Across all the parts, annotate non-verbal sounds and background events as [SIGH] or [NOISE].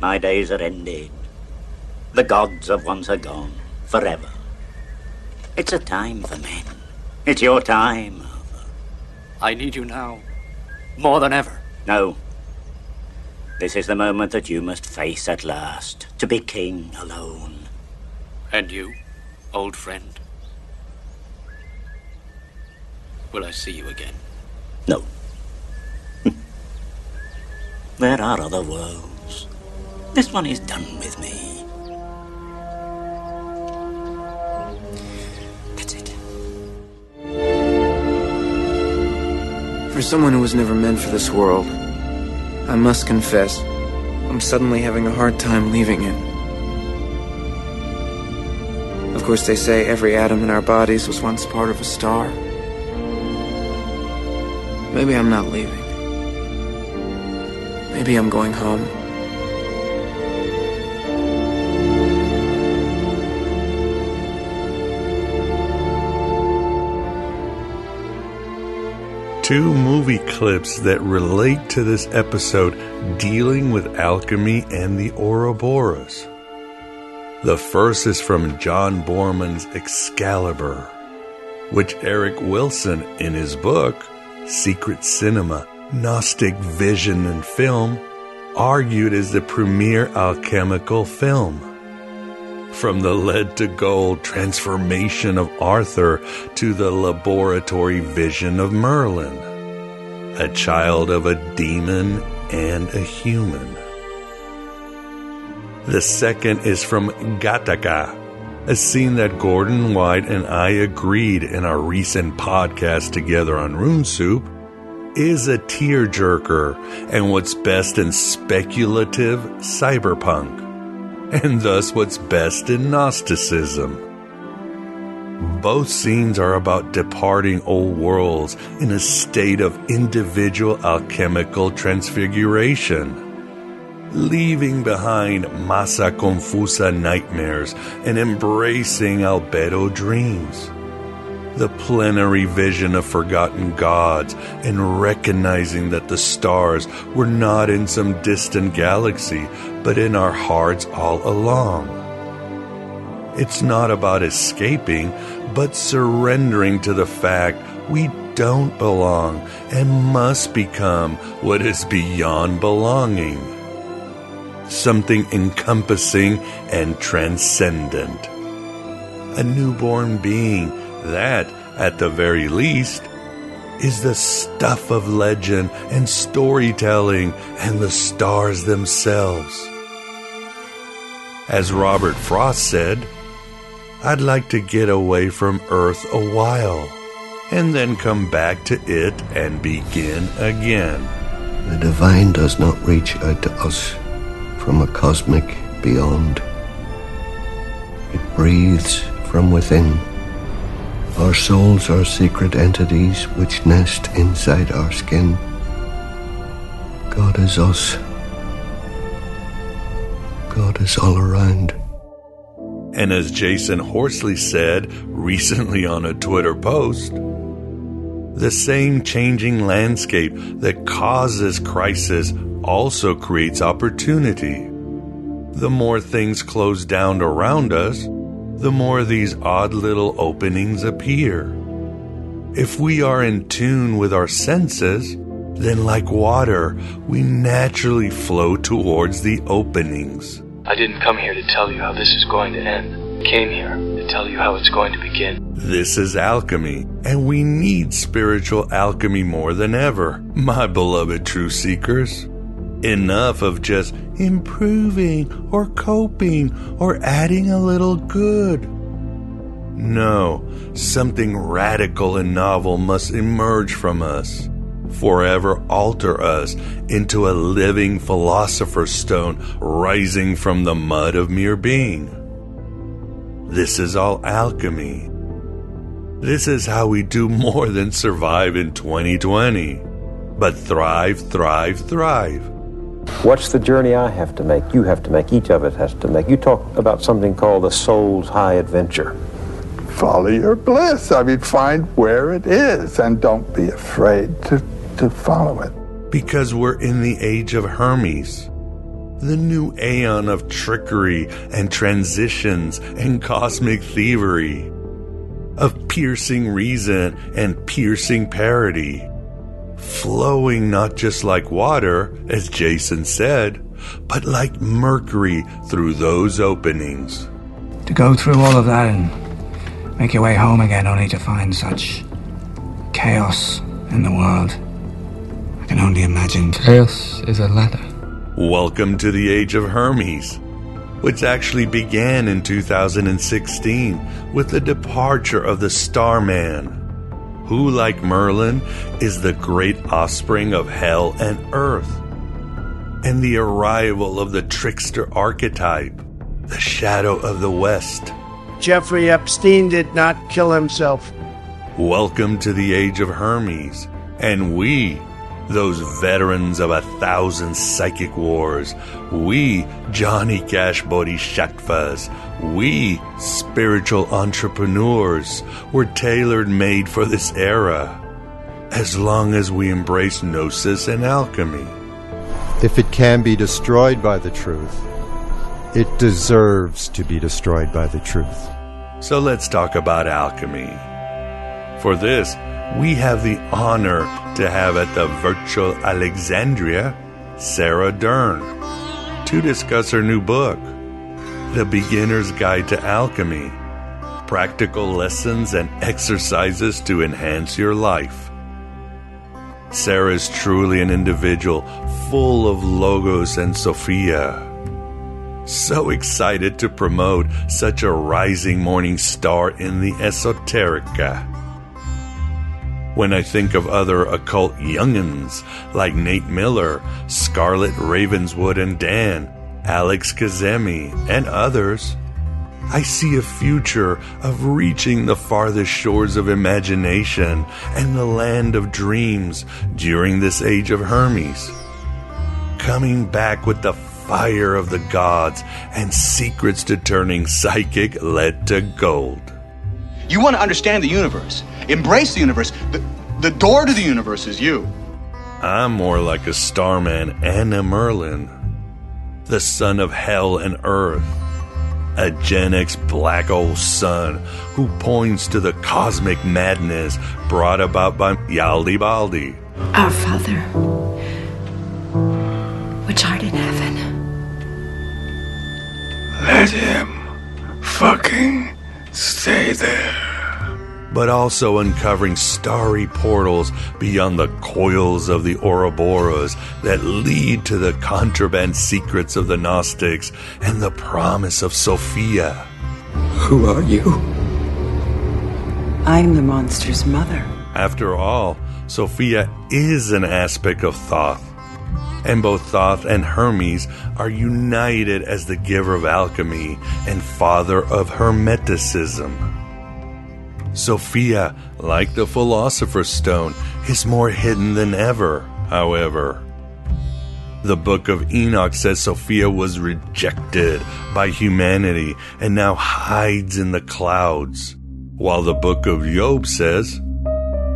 My days are ended. The gods of once are gone forever. It's a time for men. It's your time. I need you now, more than ever. No. This is the moment that you must face at last, to be king alone. And you, old friend? Will I see you again? No. [LAUGHS] there are other worlds. This one is done with me. That's it. For someone who was never meant for this world, I must confess, I'm suddenly having a hard time leaving it. Of course, they say every atom in our bodies was once part of a star. Maybe I'm not leaving. Maybe I'm going home. Two movie clips that relate to this episode dealing with alchemy and the Ouroboros. The first is from John Boorman's Excalibur, which Eric Wilson, in his book, Secret Cinema Gnostic Vision and Film, argued is the premier alchemical film. From the lead to gold transformation of Arthur to the laboratory vision of Merlin, a child of a demon and a human. The second is from Gattaca, a scene that Gordon White and I agreed in our recent podcast together on Rune Soup is a tearjerker and what's best in speculative cyberpunk and thus what's best in Gnosticism. Both scenes are about departing old worlds in a state of individual alchemical transfiguration, leaving behind massa confusa nightmares and embracing albedo dreams the plenary vision of forgotten gods and recognizing that the stars were not in some distant galaxy, but in our hearts all along. It's not about escaping, but surrendering to the fact we don't belong and must become what is beyond belonging something encompassing and transcendent. A newborn being that, at the very least, is the stuff of legend and storytelling and the stars themselves. As Robert Frost said, I'd like to get away from Earth a while and then come back to it and begin again. The divine does not reach out to us from a cosmic beyond. It breathes from within our souls are secret entities which nest inside our skin. God is us. God is all around. And as Jasun Horsley said recently on a Twitter post, the same changing landscape that causes crisis also creates opportunity. The more things close down around us, the more these odd little openings appear. If we are in tune with our senses, then like water, we naturally flow towards the openings. I didn't come here to tell you how this is going to end. I came here to tell you how it's going to begin. This is alchemy, and we need spiritual alchemy more than ever, my beloved true seekers. Enough of just improving or coping or adding a little good. No, something radical and novel must emerge from us. forever alter us into a living philosopher's stone rising from the mud of mere being. This is all alchemy. This is how we do more than survive in 2020, but thrive, thrive, thrive. What's the journey I have to make? You have to make. Each of us has to make. You talk about something called the soul's high adventure. Follow your bliss. I mean, find where it is and don't be afraid to, to follow it. Because we're in the age of Hermes, the new aeon of trickery and transitions and cosmic thievery, of piercing reason and piercing parody flowing not just like water, as Jasun said, but like mercury through those openings. To go through all of that and make your way home again only to find such chaos in the world. I can only imagine. Chaos is a ladder. Welcome to the Age of Hermes, which actually began in 2016 with the departure of the Starman who, like Merlin, is the great offspring of hell and earth, and the arrival of the trickster archetype, the shadow of the West. Jeffrey Epstein did not kill himself. Welcome to the age of Hermes, and we, those veterans of a thousand psychic wars, we, Johnny Cash Bodhisattvas, we, spiritual entrepreneurs, were tailored made for this era, as long as we embrace gnosis and alchemy. If it can be destroyed by the truth, it deserves to be destroyed by the truth. So let's talk about alchemy. For this, we have the honor to have at the virtual Alexandria Sarah Durn to discuss her new book, The Beginner's Guide to Alchemy Practical Lessons and Exercises to Enhance Your Life. Sarah is truly an individual full of logos and Sophia. So excited to promote such a rising morning star in the esoterica. When I think of other occult youngins like Nate Miller, Scarlett Ravenswood and Dan, Alex Kazemi, and others, I see a future of reaching the farthest shores of imagination and the land of dreams during this age of Hermes. Coming back with the fire of the gods and secrets to turning psychic lead to gold. You want to understand the universe, embrace the universe. The, the door to the universe is you. I'm more like a starman and a Merlin, the son of hell and earth, a Gen X black old son who points to the cosmic madness brought about by Yaldi Baldi. Our Father, which art in heaven. Let him fucking stay there but also uncovering starry portals beyond the coils of the Ouroboros that lead to the contraband secrets of the Gnostics and the promise of Sophia. Who are you? I'm the monster's mother. After all, Sophia is an aspect of Thoth. And both Thoth and Hermes are united as the giver of alchemy and father of Hermeticism. Sophia, like the Philosopher's Stone, is more hidden than ever, however. The book of Enoch says Sophia was rejected by humanity and now hides in the clouds, while the book of Job says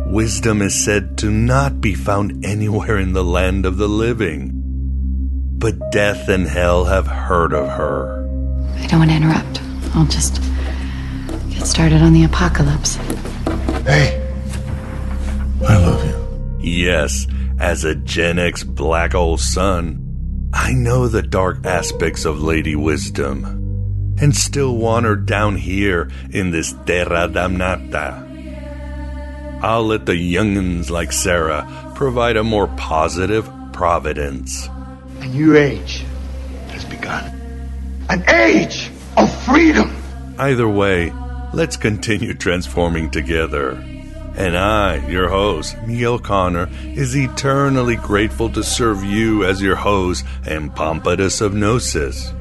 wisdom is said to not be found anywhere in the land of the living. But death and hell have heard of her. I don't want to interrupt. I'll just get started on the apocalypse. Hey, I love you. Yes, as a Gen X black old son, I know the dark aspects of Lady Wisdom, and still want her down here in this terra damnata. I'll let the young'uns like Sarah provide a more positive providence. A new age has begun. An age of freedom. Either way, let's continue transforming together. and I, your host, Neil Conner, is eternally grateful to serve you as your host and Pompatus of Gnosis.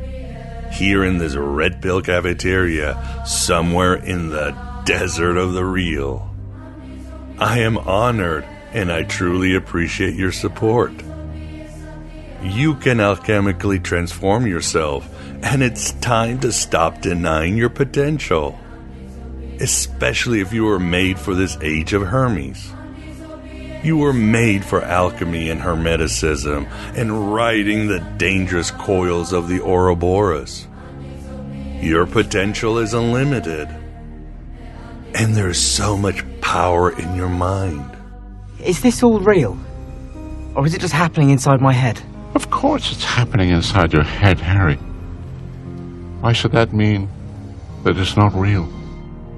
Here in this red pill cafeteria, somewhere in the desert of the real. I am honored and I truly appreciate your support. You can alchemically transform yourself, and it's time to stop denying your potential especially if you were made for this age of Hermes. You were made for alchemy and hermeticism and riding the dangerous coils of the Ouroboros. Your potential is unlimited. And there's so much power in your mind. Is this all real? Or is it just happening inside my head? Of course it's happening inside your head, Harry. Why should that mean that it's not real?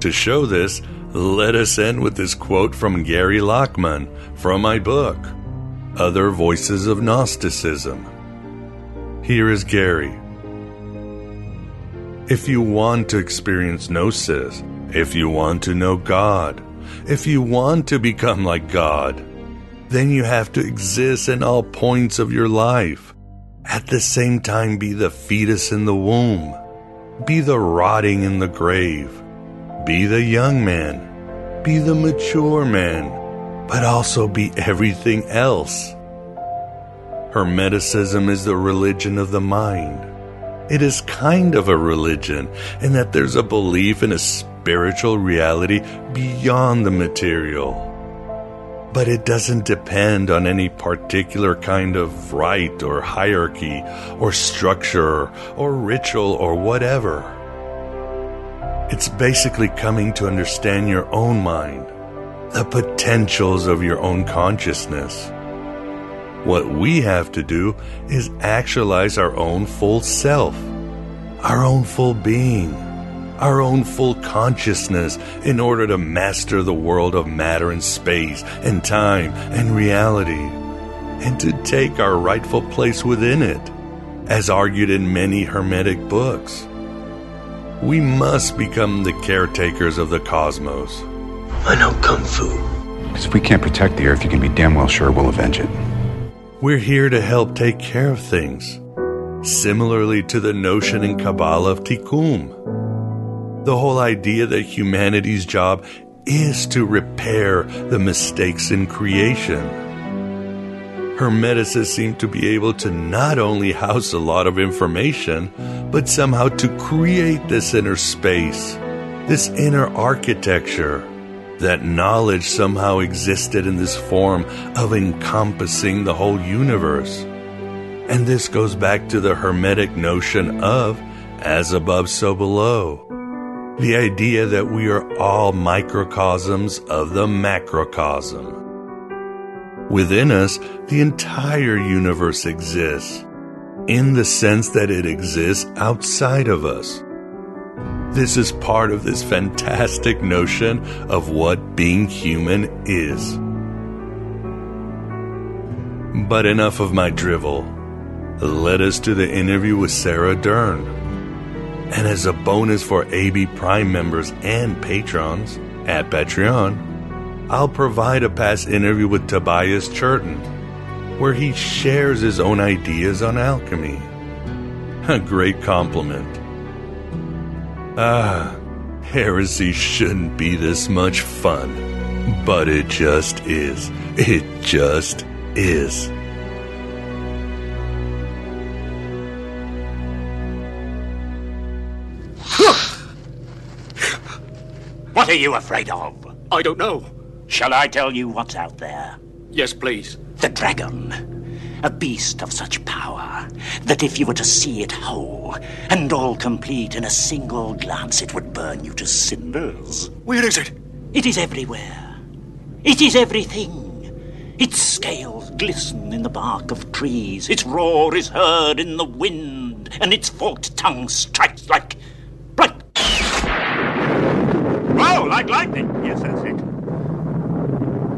To show this, let us end with this quote from Gary Lachman from my book, Other Voices of Gnosticism. Here is Gary. If you want to experience Gnosis, if you want to know God, if you want to become like God, then you have to exist in all points of your life. At the same time, be the fetus in the womb, be the rotting in the grave be the young man, be the mature man, but also be everything else. Hermeticism is the religion of the mind. It is kind of a religion in that there's a belief in a spiritual reality beyond the material. But it doesn't depend on any particular kind of rite or hierarchy or structure or ritual or whatever. It's basically coming to understand your own mind, the potentials of your own consciousness. What we have to do is actualize our own full self, our own full being, our own full consciousness in order to master the world of matter and space and time and reality, and to take our rightful place within it, as argued in many Hermetic books. We must become the caretakers of the cosmos. I know Kung Fu. Because if we can't protect the Earth, you can be damn well sure we'll avenge it. We're here to help take care of things, similarly to the notion in Kabbalah of Tikkun. The whole idea that humanity's job is to repair the mistakes in creation Hermeticists seem to be able to not only house a lot of information, but somehow to create this inner space, this inner architecture. That knowledge somehow existed in this form of encompassing the whole universe. And this goes back to the Hermetic notion of as above, so below. The idea that we are all microcosms of the macrocosm. Within us, the entire universe exists, in the sense that it exists outside of us. This is part of this fantastic notion of what being human is. But enough of my drivel. Let us to the interview with Sarah Durn. And as a bonus for AB Prime members and patrons at Patreon, I'll provide a past interview with Tobias Churton, where he shares his own ideas on alchemy. A great compliment. Ah, heresy shouldn't be this much fun, but it just is. It just is. What are you afraid of? I don't know. Shall I tell you what's out there? Yes, please. The dragon. A beast of such power that if you were to see it whole and all complete in a single glance, it would burn you to cinders. Where is it? It is everywhere. It is everything. Its scales glisten in the bark of trees. Its roar is heard in the wind, and its forked tongue strikes like. like. Oh, like lightning. Yes, that's it.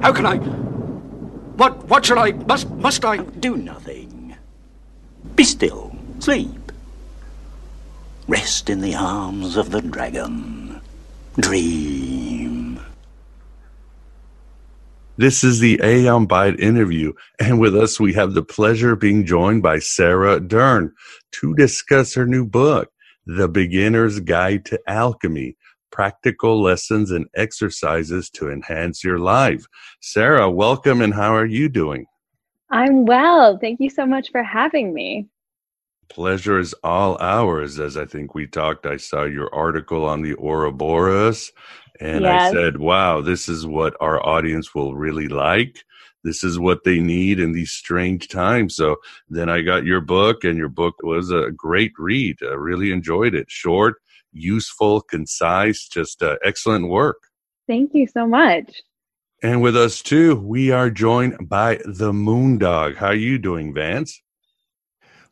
How can I? What? What should I? Must? Must I? Do nothing. Be still. Sleep. Rest in the arms of the dragon. Dream. This is the Aeon Byte interview, and with us we have the pleasure of being joined by Sarah Durn to discuss her new book, The Beginner's Guide to Alchemy Practical Lessons and Exercises to Enhance Your Life. Sarah, welcome, and how are you doing? I'm well. Thank you so much for having me. Pleasure is all ours. As I think we talked, I saw your article on the Ouroboros, and Yes. I said, wow, this is what our audience will really like. This is what they need in these strange times. So then I got your book, and your book was a great read. I really enjoyed it. Short, useful, concise, just uh, excellent work. Thank you so much. And with us too, we are joined by the Moondog. How are you doing, Vance?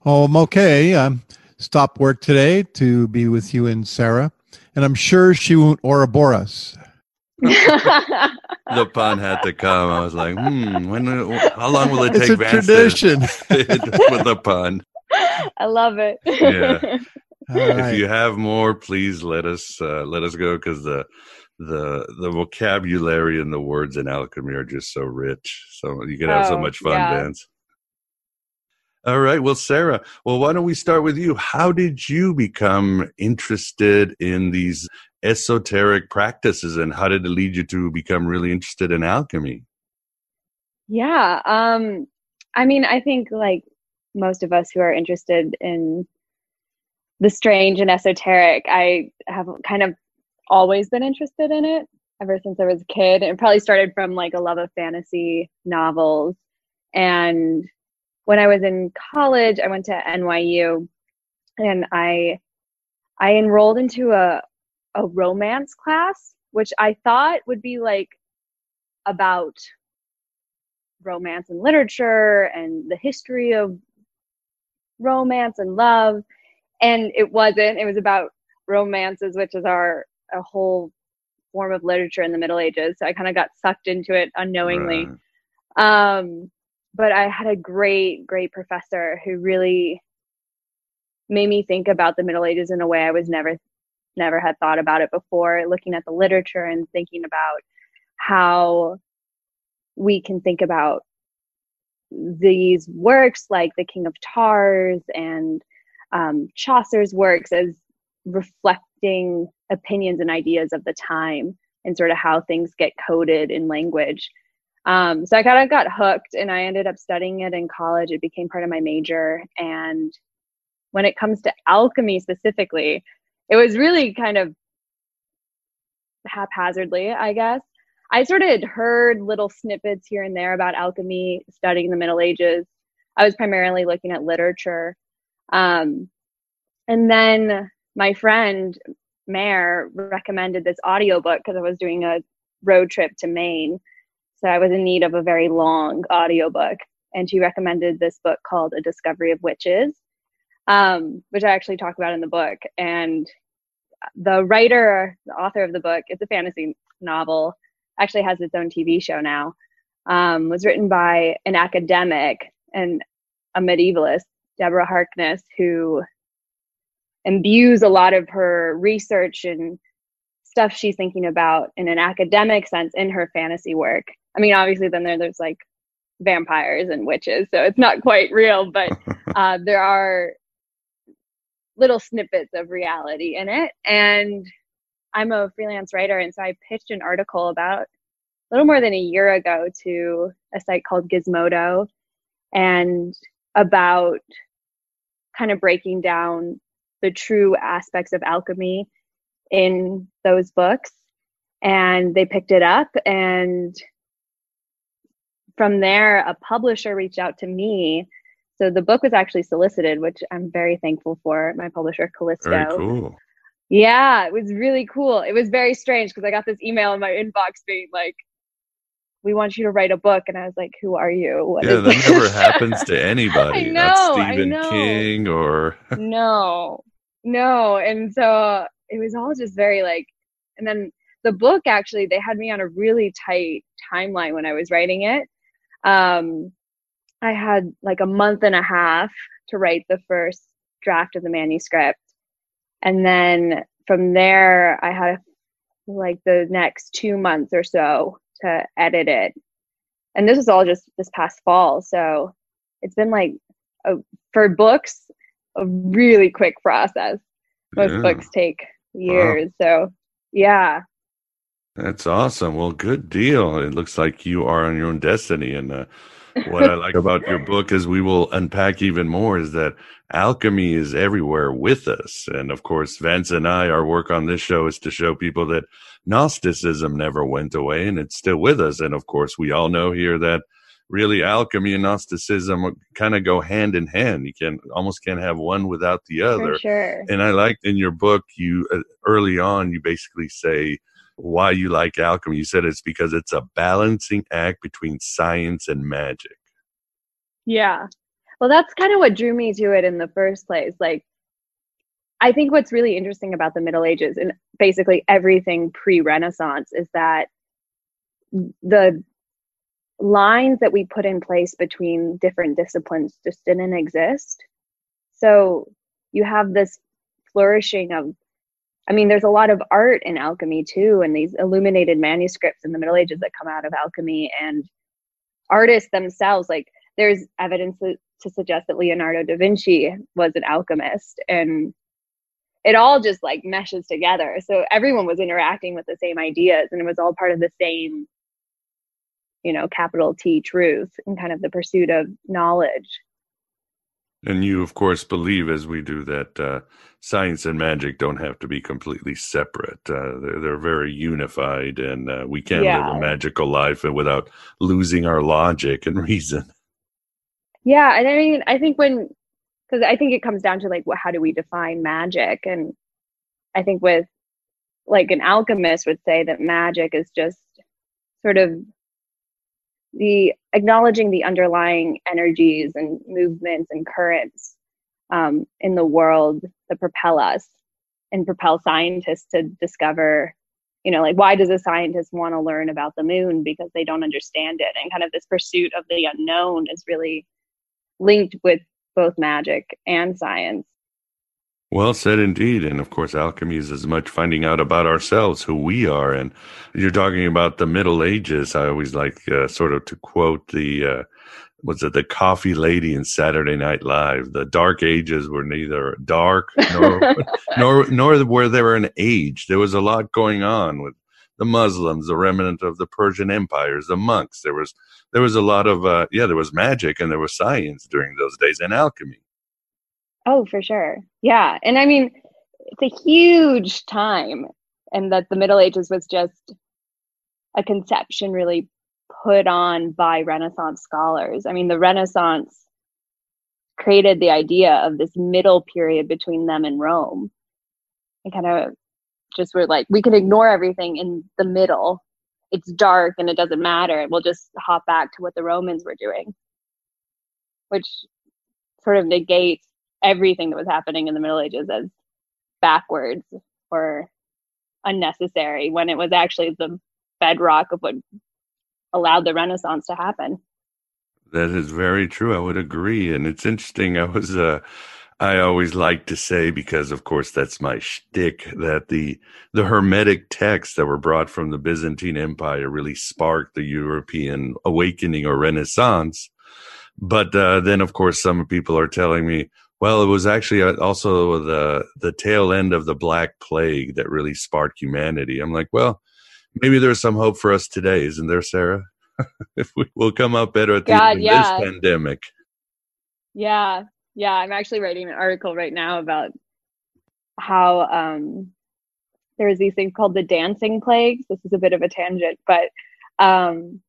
Oh, I'm okay. I'm stopped work today to be with you and Sarah, and I'm sure she won't Ouroboros. [LAUGHS] The pun had to come. I was like, hmm, when, how long will it take It's take a Vance tradition. to, [LAUGHS] with the pun? I love it. Yeah. Right. If you have more, please let us uh, let us go because the the the vocabulary and the words in alchemy are just so rich. So you can have so Oh, much fun, yeah. Vance. All right. Well, Sarah, well, why don't we start with you? How did you become interested in these esoteric practices and how did it lead you to become really interested in alchemy? Yeah. Um, I mean, I think like most of us who are interested in the strange and esoteric, I have kind of always been interested in it ever since I was a kid. It probably started from like a love of fantasy novels. And when I was in college, I went to NYU and I I enrolled into a a romance class, which I thought would be like about romance and literature and the history of romance and love and it wasn't it was about romances which is our a whole form of literature in the middle ages. So i kind of got sucked into it unknowingly. Um but i had a great great professor who really made me think about the middle ages in a way i was never never had thought about it before looking at the literature and thinking about how we can think about these works like the king of tars and um, chaucer's works as reflecting opinions and ideas of the time and sort of how things get coded in language um, so i kind of got hooked and i ended up studying it in college it became part of my major and when it comes to alchemy specifically it was really kind of haphazardly i guess I sort of heard little snippets here and there about alchemy, studying the Middle Ages. I was primarily looking at literature. Um, and then my friend, Mare, recommended this audiobook because I was doing a road trip to Maine. So I was in need of a very long audiobook. And she recommended this book called A Discovery of Witches, um, which I actually talk about in the book. And the writer, the author of the book, it's a fantasy novel actually has its own TV show now, um, was written by an academic and a medievalist, Deborah Harkness, who imbues a lot of her research and stuff she's thinking about in an academic sense in her fantasy work. I mean, obviously, then there, there's like vampires and witches, so it's not quite real, but [LAUGHS] uh, there are little snippets of reality in it. And I'm a freelance writer, and so I pitched an article about a little more than a year ago to a site called Gizmodo, and about kind of breaking down the true aspects of alchemy in those books. And they picked it up, and from there, a publisher reached out to me. So the book was actually solicited, which I'm very thankful for. My publisher, Callisto. Very cool. Yeah, it was really cool. It was very strange because I got this email in my inbox being like, "We want you to write a book," and I was like, "Who are you? What yeah, is that this?" never happens to [LAUGHS] anybody. I Not know, I Stephen know. King or [LAUGHS] no, no, and so it was all just very like, and then the book actually they had me on a really tight timeline when I was writing it. Um, I had like a month and a half to write the first draft of the manuscript. And then from there, I had like the next two months or so to edit it. and this was all just this past fall. So it's been like a, for books a really quick process. Most Yeah. books take years. So yeah, That's awesome. Well, good deal. It looks like you are on your own destiny. And uh, what I like about your [LAUGHS] book is we will unpack even more is that alchemy is everywhere with us. And of course, Vance and I, our work on this show is to show people that Gnosticism never went away and it's still with us. And of course, we all know here that really alchemy and Gnosticism kind of go hand in hand. You can almost can't have one without the other. sure. And I liked in your book, you uh, early on, you basically say why you like alchemy. You said it's because it's a balancing act between science and magic. Yeah. Well, that's kind of what drew me to it in the first place. Like, I think what's really interesting about the Middle Ages and basically everything pre Renaissance is that the lines that we put in place between different disciplines just didn't exist. So you have this flourishing of, I mean, there's a lot of art in alchemy too, and these illuminated manuscripts in the Middle Ages that come out of alchemy and artists themselves. Like, there's evidence to, to suggest that Leonardo da Vinci was an alchemist, and it all just like meshes together. So everyone was interacting with the same ideas, and it was all part of the same, you know, capital T truth and kind of the pursuit of knowledge. And you, of course, believe, as we do, that uh, science and magic don't have to be completely separate. Uh, they're, they're very unified, and uh, we can live Yeah. a magical life without losing our logic and [LAUGHS] reason. Yeah, and I mean, I think when, because I think it comes down to like, how do we define magic? And I think with, like, an alchemist would say that magic is just sort of the acknowledging the underlying energies and movements and currents um, in the world that propel us and propel scientists to discover you know like why does a scientist want to learn about the moon because they don't understand it and kind of this pursuit of the unknown is really linked with both magic and science Well said indeed. And of course, alchemy is as much finding out about ourselves, who we are. And you're talking about the Middle Ages. I always like uh, sort of to quote the, uh, was it the coffee lady in Saturday Night Live? The dark ages were neither dark nor, [LAUGHS] nor, nor were there an age. There was a lot going on with the Muslims, the remnant of the Persian empires, the monks. There was, there was a lot of, uh, yeah, there was magic and there was science during those days and alchemy. Oh, for sure. Yeah. And I mean, it's a huge time, and that the Middle Ages was just a conception really put on by Renaissance scholars. I mean, the Renaissance created the idea of this middle period between them and Rome. And kind of just were like, we can ignore everything in the middle. It's dark and it doesn't matter. We'll just hop back to what the Romans were doing, which sort of negates everything that was happening in the Middle Ages as backwards or unnecessary when it was actually the bedrock of what allowed the Renaissance to happen. That is very true. I would agree. And it's interesting. I was, uh, I always like to say, because of course that's my shtick, that the, the Hermetic texts that were brought from the Byzantine Empire really sparked the European awakening or Renaissance. But, uh, then of course some people are telling me, well, it was actually uh, also the, the tail end of the Black Plague that really sparked humanity. I'm like, well, maybe there's some hope for us today, isn't there, Sarah? [LAUGHS] if we will come out better at the God, end of yeah. this pandemic. Yeah. Yeah. I'm actually writing an article right now about how um, there's these things called the dancing plagues. This is a bit of a tangent, but um,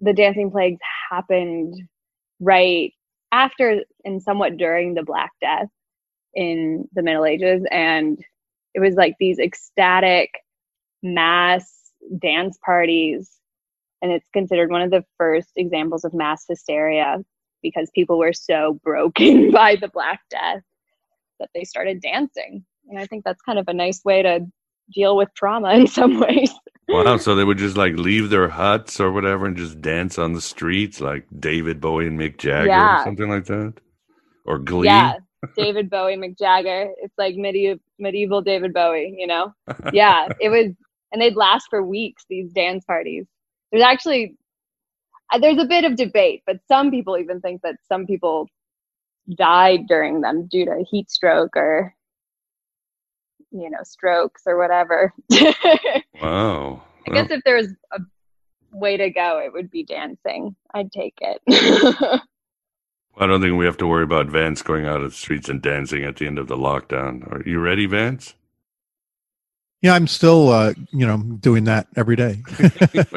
the dancing plagues happened right after and somewhat during the Black Death in the Middle Ages. And it was like these ecstatic mass dance parties. And it's considered one of the first examples of mass hysteria because people were so [LAUGHS] broken by the Black Death that they started dancing. And I think that's kind of a nice way to deal with trauma in [LAUGHS] some ways. Wow. So they would just like leave their huts or whatever and just dance on the streets like David Bowie and Mick Jagger Yeah. or something like that? Or Glee? Yeah, [LAUGHS] David Bowie, Mick Jagger. It's like medieval medieval David Bowie, you know? Yeah, it was, and they'd last for weeks. These dance parties. There's actually, there's a bit of debate, but some people even think that some people died during them due to heat stroke or you know strokes or whatever. [LAUGHS] Wow. I guess if there's a way to go, it would be dancing. I'd take it. I don't think we have to worry about Vance going out of the streets and dancing at the end of the lockdown. Are you ready, Vance? Yeah, I'm still, uh, you know, doing that every day. [LAUGHS]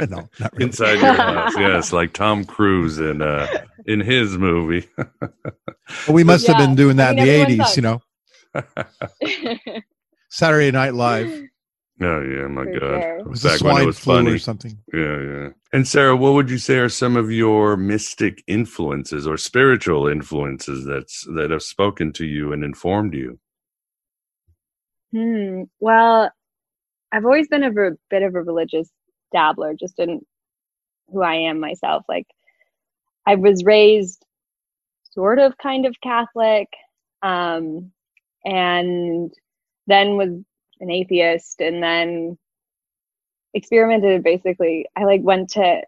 no, not really. Inside your house, yes, like Tom Cruise in uh, in his movie. [LAUGHS] Well, we must have been doing that I mean, in the everyone 80s, you know. [LAUGHS] Saturday Night Live. Oh yeah, my For God! sure. It was the Back when it swine was flu funny or something. Yeah, yeah. And Sarah, what would you say are some of your mystic influences or spiritual influences that's that have spoken to you and informed you? Hmm. Well, I've always been a ver- bit of a religious dabbler, just in who I am myself. Like, I was raised sort of kind of Catholic, um, and then was an atheist, and then experimented. Basically, I like went to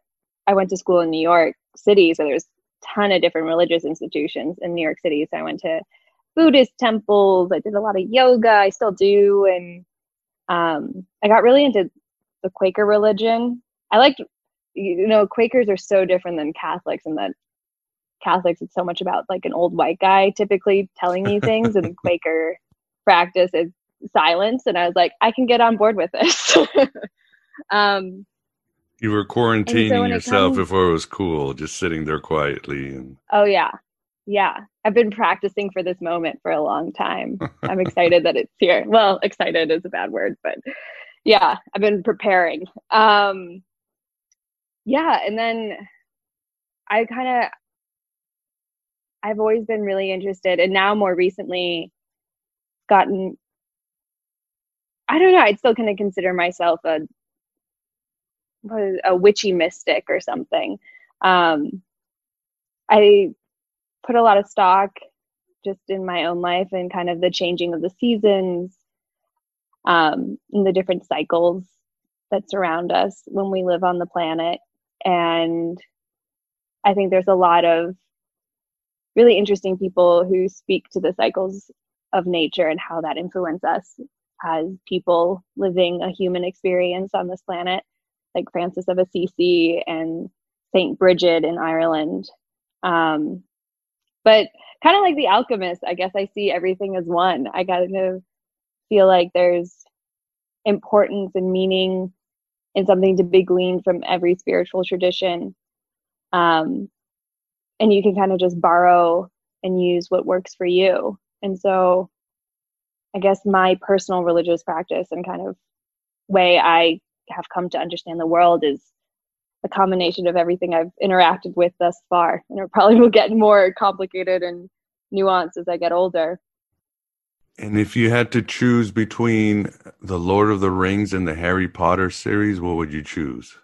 I went to school in New York City, so there's a ton of different religious institutions in New York City. So I went to Buddhist temples. I did a lot of yoga. I still do, and um, I got really into the Quaker religion. I liked, you know, Quakers are so different than Catholics in that Catholics it's so much about like an old white guy typically telling you things, and [LAUGHS] Quaker practice is silence. And I was like, I can get on board with this. [LAUGHS] um, You were quarantining it yourself comes- before it was cool, just sitting there quietly and Oh yeah. Yeah. I've been practicing for this moment for a long time. [LAUGHS] I'm excited that it's here. Well, excited is a bad word, but yeah, I've been preparing. Um yeah, and then I kind of I've always been really interested and now more recently gotten I don't know, I'd still kind of consider myself a a witchy mystic or something. Um I put a lot of stock just in my own life and kind of the changing of the seasons um, and the different cycles that surround us when we live on the planet. And I think there's a lot of really interesting people who speak to the cycles of nature and how that influence us as people living a human experience on this planet, like Francis of Assisi and Saint Bridget in Ireland. Um, but kind of like the alchemist, I guess I see everything as one. I kind of feel like there's importance and meaning in something to be gleaned from every spiritual tradition. Um, and you can kind of just borrow and use what works for you. And so I guess my personal religious practice and kind of way I have come to understand the world is a combination of everything I've interacted with thus far. And it probably will get more complicated and nuanced as I get older. And if you had to choose between the Lord of the Rings and the Harry Potter series, what would you choose?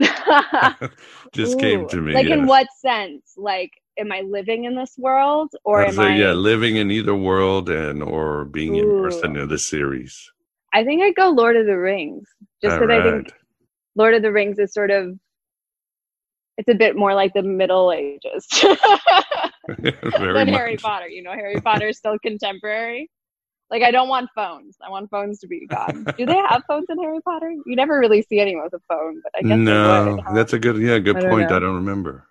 [LAUGHS] Just came to me. Like in what sense? Like, am I living in this world or am say, I? yeah, living in either world and or being immersed Ooh. in the series. I think I'd go Lord of the Rings, just because I think. Lord of the Rings is sort of. It's a bit more like the Middle Ages [LAUGHS] [LAUGHS] Very than much. Harry Potter. You know, Harry Potter is still contemporary. Like, I don't want phones. I want phones to be gone. [LAUGHS] Do they have phones in Harry Potter? You never really see anyone with a phone, but I guess no, would. huh? that's a good, yeah, good I point. know. I don't remember.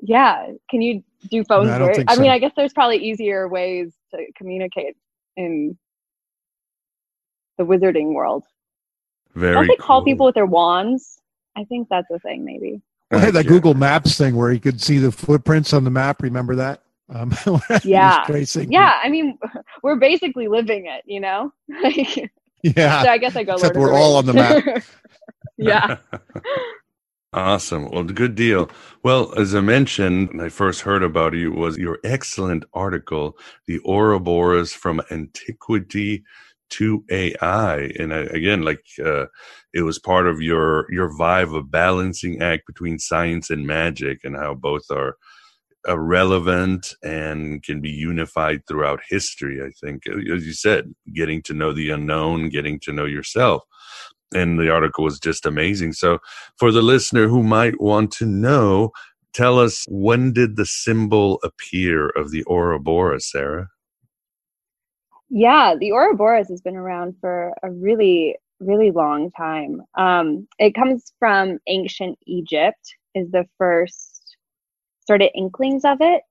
Yeah. Can you do phones? No, I don't very- think I mean. I guess there's probably easier ways to communicate in the wizarding world. Very. Don't they call people with their wands? I think that's a thing, maybe. I had that Okay. Google Maps thing where you could see the footprints on the map. Remember that? Um, [LAUGHS] when I was Yeah. tracing. Yeah. I mean, [LAUGHS] we're basically living it, you know? [LAUGHS] Yeah. so I guess I go Except Lord of we're all on the map. Yeah. Awesome. Well, good deal. Well, as I mentioned, when I first heard about you was your excellent article, The Ouroboros from Antiquity to AI. And I, again, like, uh, it was part of your, your vibe of balancing act between science and magic and how both are uh, relevant and can be unified throughout history. I think, as you said, getting to know the unknown, getting to know yourself. and the article was just amazing. So, for the listener who might want to know, tell us when did the symbol appear of the Ouroboros, Sarah? Yeah, the Ouroboros has been around for a really, really long time. Um, it comes from ancient Egypt, is the first sort of inklings of it.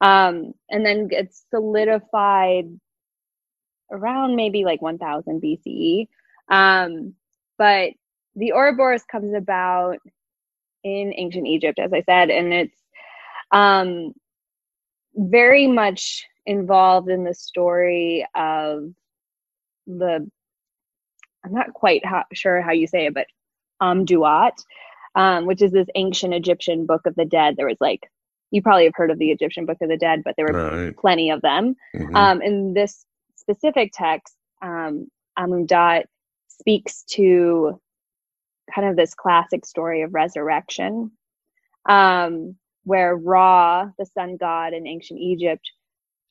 Um, and then it's solidified around maybe like 1000 BCE. Um, but the Ouroboros comes about in ancient Egypt, as I said, and it's um, very much involved in the story of the I'm not quite how, sure how you say it, but Amduat, um, which is this ancient Egyptian book of the dead. There was like you probably have heard of the Egyptian Book of the Dead, but there were right. plenty of them. Mhm. Um, in this specific text, um, Amduat speaks to kind of this classic story of resurrection, um, where Ra, the sun god in ancient Egypt,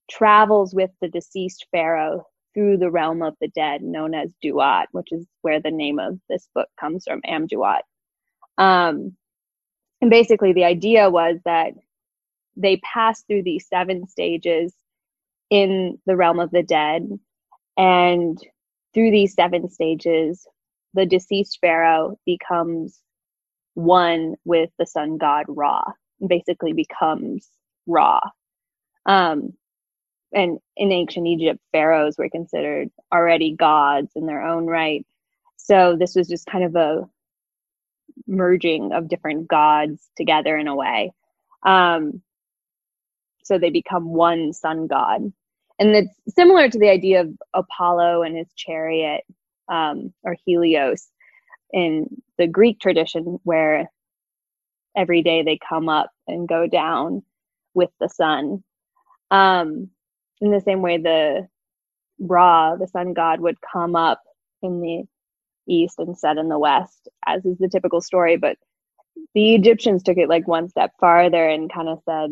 travels with the deceased pharaoh through the realm of the dead, known as Duat, which is where the name of this book comes from, Amduat. Um, and basically, the idea was that they pass through these seven stages in the realm of the dead. And through these seven stages, the deceased pharaoh becomes one with the sun god Ra, basically becomes Ra. Um, and in ancient Egypt, pharaohs were considered already gods in their own right. So this was just kind of a merging of different gods together in a way. Um, so they become one sun god. And it's similar to the idea of Apollo and his chariot um, or Helios in the Greek tradition, where every day they come up and go down with the sun. Um, in the same way, the Ra, the sun god, would come up in the east and set in the west, as is the typical story. But the Egyptians took it like one step farther and kind of said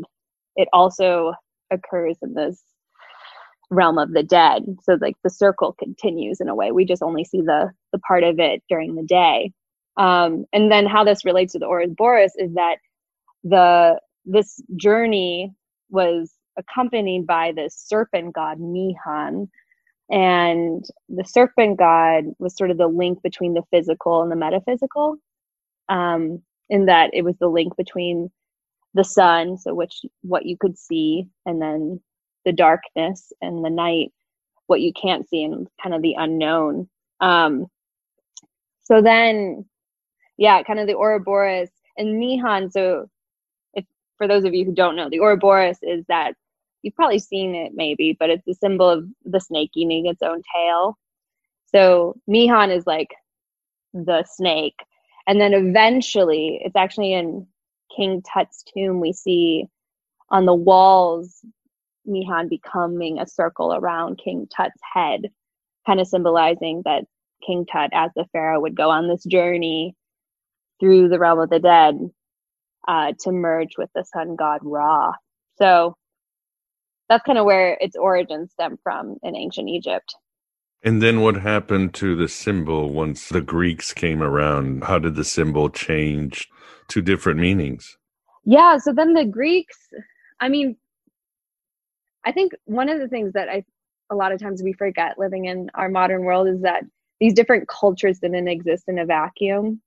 it also occurs in this realm of the dead. So like the circle continues in a way. We just only see the the part of it during the day. Um, and then how this relates to the Ouroboros is that the this journey was accompanied by the serpent god Mehen. And the serpent god was sort of the link between the physical and the metaphysical, um, in that it was the link between the sun, so which what you could see, and then the darkness and the night, what you can't see, and kind of the unknown. Um, so then, yeah, kind of the Ouroboros and Mehen. So, if for those of you who don't know, the Ouroboros is that you've probably seen it maybe, but it's a symbol of the snake eating its own tail. So Mehen is like the snake. And then eventually, it's actually in King Tut's tomb, we see on the walls Mehen becoming a circle around King Tut's head, kind of symbolizing that King Tut, as the pharaoh, would go on this journey through the realm of the dead uh, to merge with the sun god Ra. So that's kind of where its origins stem from in ancient Egypt. And then what happened to the symbol once the Greeks came around? How did the symbol change to different meanings? Yeah, so then the Greeks, I mean, I think one of the things that I a lot of times we forget living in our modern world is that these different cultures didn't exist in a vacuum.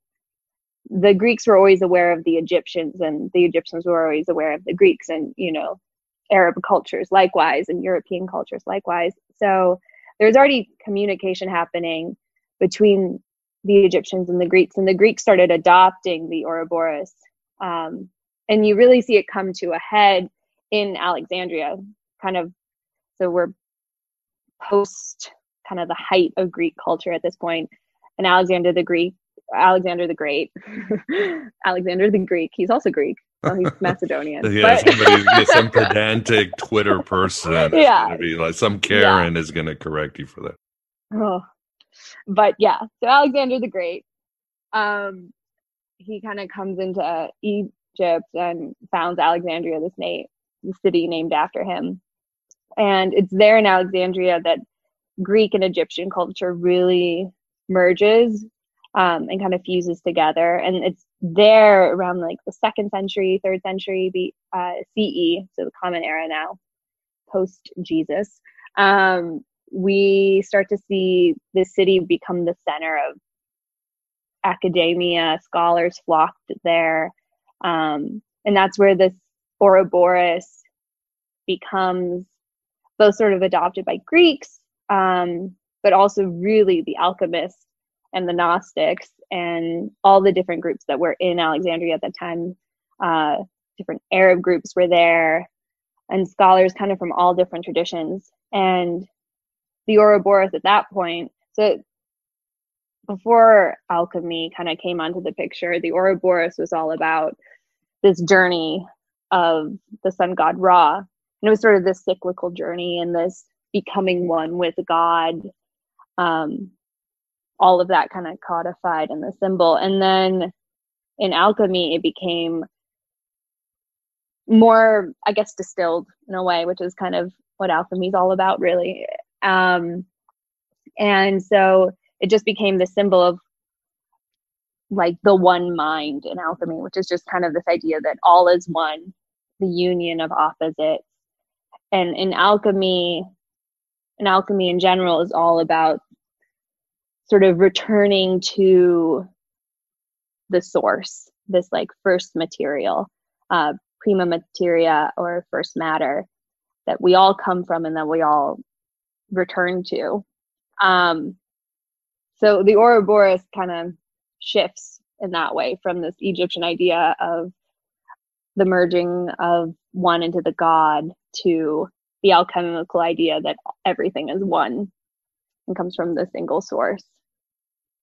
The Greeks were always aware of the Egyptians, and the Egyptians were always aware of the Greeks, and you know, Arab cultures likewise, and European cultures likewise. So there's already communication happening between the Egyptians and the Greeks, and the Greeks started adopting the Ouroboros. Um, and you really see it come to a head in Alexandria, kind of. So we're post kind of the height of Greek culture at this point, and Alexander the Greek, Alexander the Great, [LAUGHS] Alexander the Greek. He's also Greek. So he's Macedonian. [LAUGHS] yeah, but- somebody, [LAUGHS] some pedantic Twitter person. Yeah. be like some Karen is going to correct you for that. Oh. But yeah, so Alexander the Great, um, he kind of comes into Egypt and founds Alexandria, this name, the city named after him. And it's there in Alexandria that Greek and Egyptian culture really merges. Um, and kind of fuses together. And it's there around like the second century, third century B, uh, CE, so the Common Era now, post Jesus. Um, we start to see the city become the center of academia, scholars flocked there. Um, and that's where this Ouroboros becomes both sort of adopted by Greeks, um, but also really the alchemists and the Gnostics and all the different groups that were in Alexandria at the time. Uh, different Arab groups were there, and scholars kind of from all different traditions. And the Ouroboros at that point, so before alchemy kind of came onto the picture, the Ouroboros was all about this journey of the sun god Ra. And it was sort of this cyclical journey and this becoming one with God. Um, all of that kind of codified in the symbol. And then in alchemy, it became more, I guess, distilled in a way, which is kind of what alchemy is all about, really. Um, and so it just became the symbol of like the one mind in alchemy, which is just kind of this idea that all is one, the union of opposites. And in alchemy, in alchemy in general is all about sort of returning to the source, this like first material, uh, prima materia or first matter that we all come from and that we all return to. Um, so the Ouroboros kind of shifts in that way from this Egyptian idea of the merging of one into the god to the alchemical idea that everything is one and comes from the single source.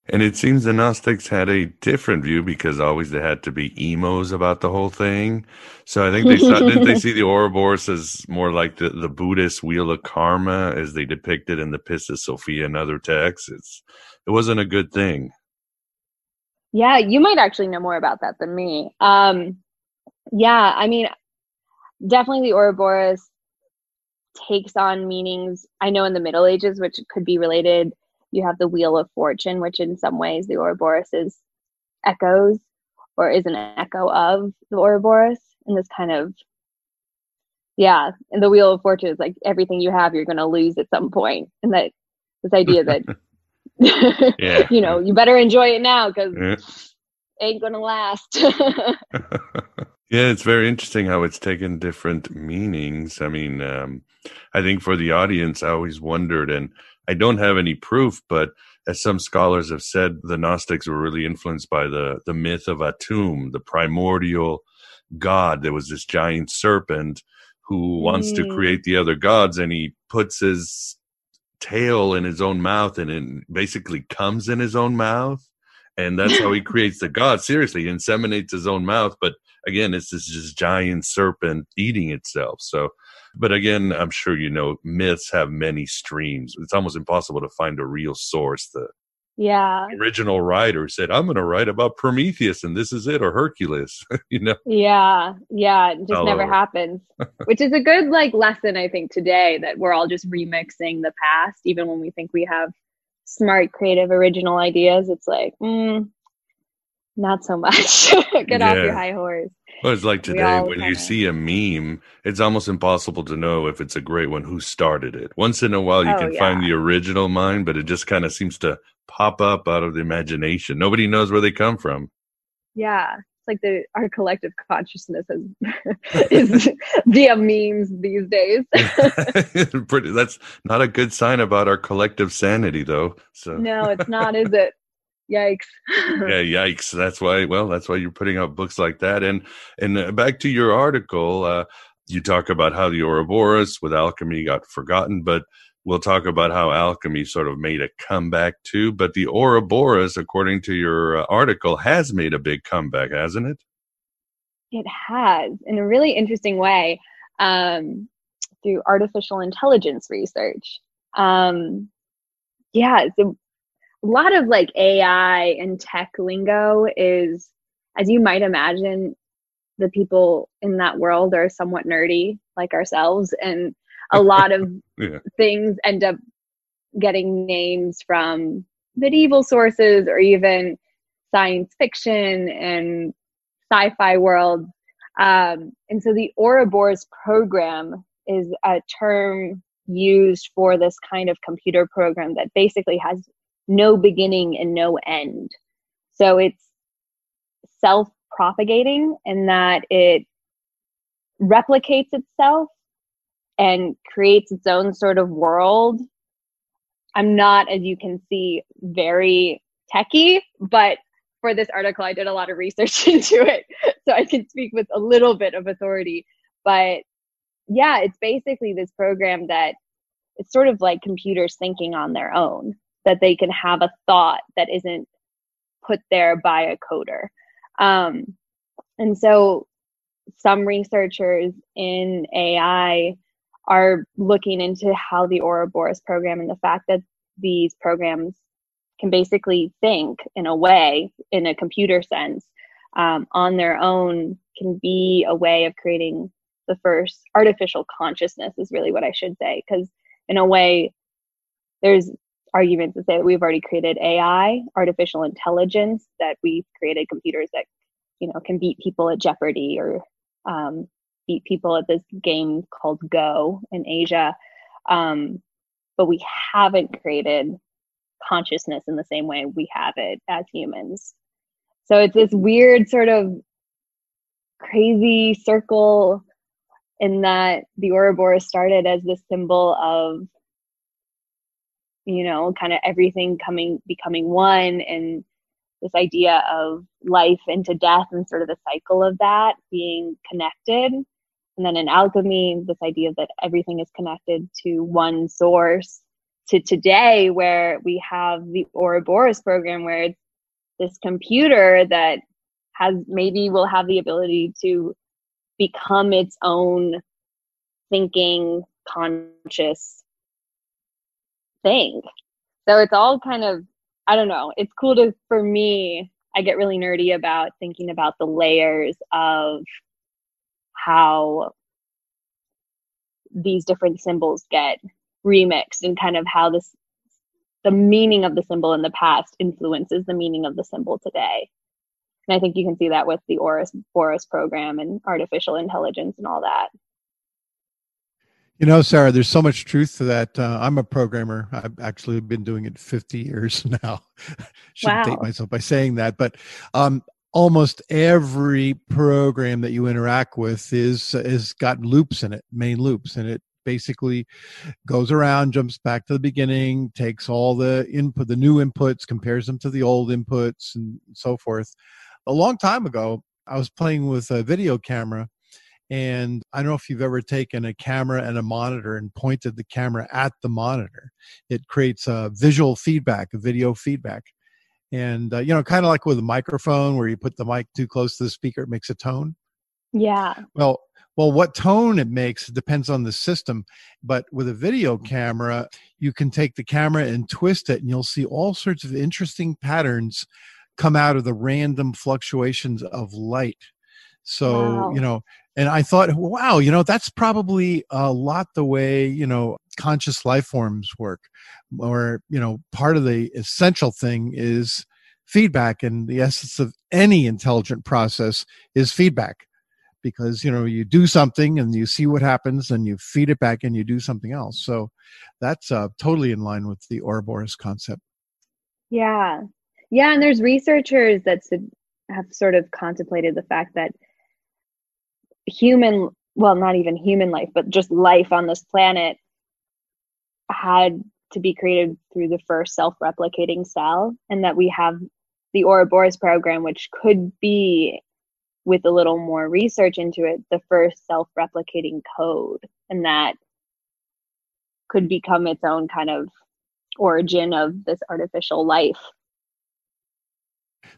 And it seems the Gnostics had a different view because always they had to be emos about the whole thing. So I think they saw, didn't they see [LAUGHS] the Ouroboros as more like the, the Buddhist wheel of karma as they depicted in the Pistis Sophia and other texts. It's it wasn't a good thing. Yeah, you might actually know more about that than me. Um, yeah, I mean, definitely the Ouroboros takes on meanings. I know in the Middle Ages, which could be related you have the Wheel of Fortune, which in some ways the Ouroboros is echoes or is an echo of the Ouroboros in this kind of yeah, and the Wheel of Fortune is like everything you have you're gonna lose at some point. And that this idea that [LAUGHS] yeah. [LAUGHS] you know, you better enjoy it now because yeah. ain't gonna last. [LAUGHS] yeah, it's very interesting how it's taken different meanings. I mean, um, I think for the audience, I always wondered, and I don't have any proof, but as some scholars have said, the Gnostics were really influenced by the the myth of Atum, the primordial god. There was this giant serpent who wants to mm. create the other gods, and he puts his tail in his own mouth, and it basically comes in his own mouth, and that's how he [LAUGHS] creates the god. Seriously, he inseminates his own mouth, but again, it's this just giant serpent eating itself. So but again, I'm sure you know myths have many streams. It's almost impossible to find a real source. The yeah original writer said, "I'm going to write about Prometheus, and this is it, or Hercules." [LAUGHS] you know? Yeah, yeah, it just all never over. happens. Which is a good like lesson, I think, today that we're all just remixing the past, even when we think we have smart, creative, original ideas. It's like, mm, not so much. [LAUGHS] Get yeah. off your high horse. Well, it's like today when you see a meme, it's almost impossible to know if it's a great one who started it. Once in a while, you oh, can yeah. find the original mind, but it just kind of seems to pop up out of the imagination. Nobody knows where they come from. Yeah, it's like the our collective consciousness is, [LAUGHS] [LAUGHS] is via memes these days. Pretty. That's not a good sign about our collective sanity, though. So no, it's not, is it? Yikes. Yeah [LAUGHS] yikes. That's why well that's why you're putting out books like that. And and uh, back to your article uh, you talk about how the ouroboros with alchemy got forgotten but we'll talk about how alchemy sort of made a comeback too. But the ouroboros according to your uh, article has made a big comeback hasn't it? It has in a really interesting way um, through artificial intelligence research. Um, yeah so a lot of like AI and tech lingo is, as you might imagine, the people in that world are somewhat nerdy like ourselves. And a [LAUGHS] lot of yeah. things end up getting names from medieval sources or even science fiction and sci-fi world. Um, and so the Ouroboros program is a term used for this kind of computer program that basically has no beginning and no end. So it's self propagating in that it replicates itself and creates its own sort of world. I'm not, as you can see, very techy, but for this article, I did a lot of research [LAUGHS] into it. So I can speak with a little bit of authority. But yeah, it's basically this program that it's sort of like computers thinking on their own, that they can have a thought that isn't put there by a coder. Um, and so some researchers in AI are looking into how the Ouroboros program and the fact that these programs can basically think in a way, in a computer sense, um, on their own, can be a way of creating the first artificial consciousness, is really what I should say. Because in a way, there's arguments to say that we've already created AI, artificial intelligence, that we've created computers that you know can beat people at Jeopardy or um, beat people at this game called Go in Asia. Um, but we haven't created consciousness in the same way we have it as humans. So it's this weird sort of crazy circle in that the Ouroboros started as this symbol of you know kind of everything coming becoming one and this idea of life into death and sort of the cycle of that being connected. And then in alchemy this idea that everything is connected to one source. To today where we have the Ouroboros program where it's this computer that has maybe will have the ability to become its own thinking conscious thing so it's all kind of i don't know it's cool to for me i get really nerdy about thinking about the layers of how these different symbols get remixed and kind of how this the meaning of the symbol in the past influences the meaning of the symbol today. And I think you can see that with the Oris Boris program and artificial intelligence and all that. You know, Sarah, there's so much truth to that. Uh, I'm a programmer. I've actually been doing it 50 years [LAUGHS] now. Shouldn't wow. date myself by saying that, but um, almost every program that you interact with is is got loops in it, main loops, and it basically goes around, jumps back to the beginning, takes all the input, the new inputs, compares them to the old inputs, and so forth. A long time ago, I was playing with a video camera. And I don't know if you've ever taken a camera and a monitor and pointed the camera at the monitor. It creates a visual feedback, a video feedback. And, uh, you know, kind of like with a microphone where you put the mic too close to the speaker, it makes a tone. Yeah. Well, well, what tone it makes depends on the system. But with a video camera, you can take the camera and twist it, and you'll see all sorts of interesting patterns come out of the random fluctuations of light. So, wow. you know, and I thought, wow, you know, that's probably a lot the way, you know, conscious life forms work. Or, you know, part of the essential thing is feedback. And the essence of any intelligent process is feedback because you know you do something and you see what happens and you feed it back and you do something else so that's uh, totally in line with the ouroboros concept yeah yeah and there's researchers that have sort of contemplated the fact that human well not even human life but just life on this planet had to be created through the first self-replicating cell and that we have the ouroboros program which could be with a little more research into it, the first self replicating code. And that could become its own kind of origin of this artificial life.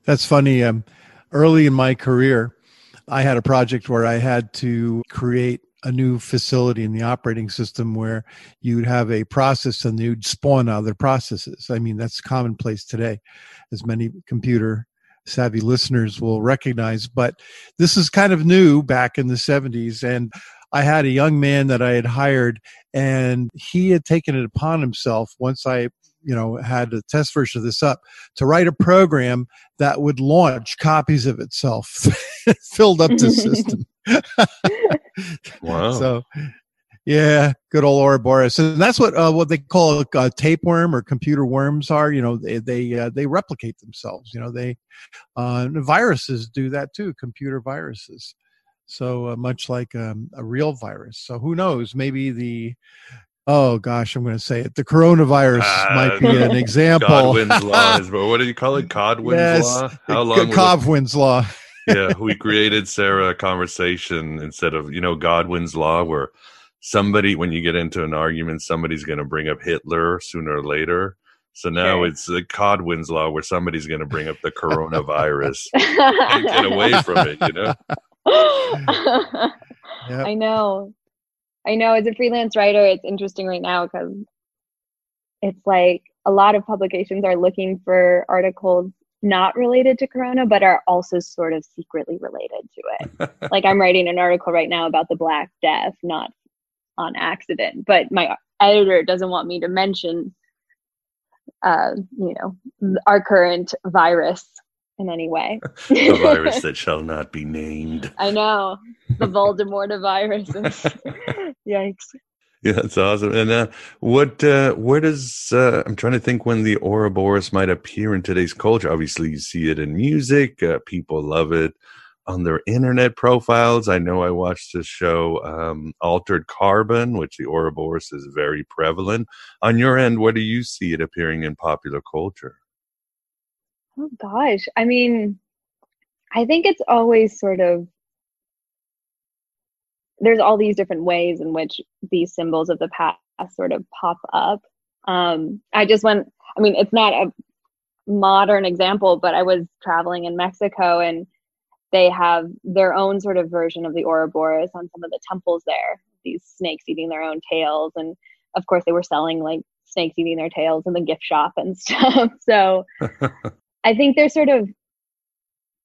That's funny. Um, early in my career, I had a project where I had to create a new facility in the operating system where you'd have a process and you'd spawn other processes. I mean, that's commonplace today, as many computer savvy listeners will recognize. But this is kind of new back in the 70s. And I had a young man that I had hired, and he had taken it upon himself once I you know, had a test version of this up to write a program that would launch copies of itself, [LAUGHS] [LAUGHS] filled up the system. [LAUGHS] wow. So, yeah, good old Ouroboros, and that's what uh, what they call uh, tapeworm or computer worms are. You know, they they uh, they replicate themselves. You know, they uh, viruses do that too. Computer viruses. So uh, much like um, a real virus. So who knows? Maybe the oh gosh, I'm going to say it. The coronavirus might be an [LAUGHS] example. Godwin's law is, what do you call it? Codwin's yes, law. How long? Godwin's law. Yeah, we created Sarah a conversation instead of you know Godwin's law, where somebody when you get into an argument, somebody's going to bring up Hitler sooner or later. So now sure. it's the Godwin's law, where somebody's going to bring up the coronavirus [LAUGHS] and get away from it. You know. [LAUGHS] yep. I know. I know. As a freelance writer, it's interesting right now because it's like a lot of publications are looking for articles not related to corona but are also sort of secretly related to it. [LAUGHS] Like i'm writing an article right now about the black death not on accident but my editor doesn't want me to mention uh, you know our current virus in any way. The virus [LAUGHS] that shall not be named. I know. The voldemort virus. [LAUGHS] Yikes [LAUGHS] yeah, that's awesome. And uh, what, uh, where does uh, I'm trying to think when the Ouroboros might appear in today's culture? Obviously, you see it in music. Uh, people love it on their internet profiles. I know I watched the show um, Altered Carbon, which the Ouroboros is very prevalent. On your end, where do you see it appearing in popular culture? Oh gosh, I mean, I think it's always sort of there's all these different ways in which these symbols of the past sort of pop up. Um, I just went, I mean, it's not a modern example, but I was traveling in Mexico and they have their own sort of version of the Ouroboros on some of the temples there, these snakes eating their own tails. And of course, they were selling like snakes eating their tails in the gift shop and [LAUGHS] stuff. so [LAUGHS] I think there's sort of,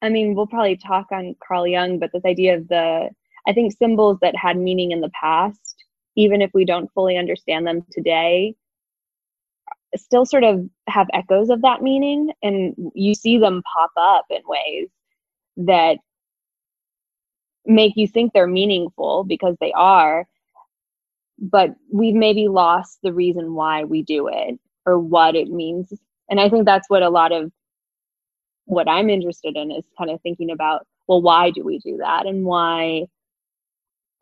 I mean, we'll probably talk on Carl Jung, but this idea of the I think symbols that had meaning in the past, even if we don't fully understand them today, still sort of have echoes of that meaning. And you see them pop up in ways that make you think they're meaningful because they are. But we've maybe lost the reason why we do it or what it means. And I think that's what a lot of what I'm interested in is kind of thinking about well, why do we do that? And why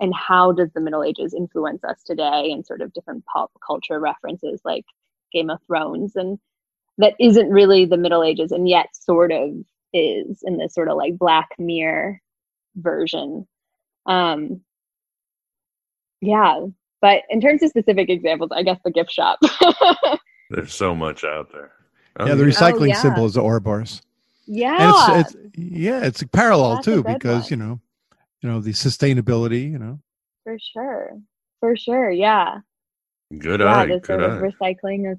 and how does the middle ages influence us today and sort of different pop culture references like game of thrones? And that isn't really the middle ages and yet sort of is in this sort of like black mirror version. Um yeah but in terms of specific examples i guess the gift shop. [LAUGHS] There's so much out there. Oh, yeah the recycling oh, yeah. symbol is the ouroboros. Yeah and it's, it's yeah it's parallel That's too because one. you know you know the sustainability you know? For sure. For sure yeah. Good yeah, eye this good sort eye. of recycling is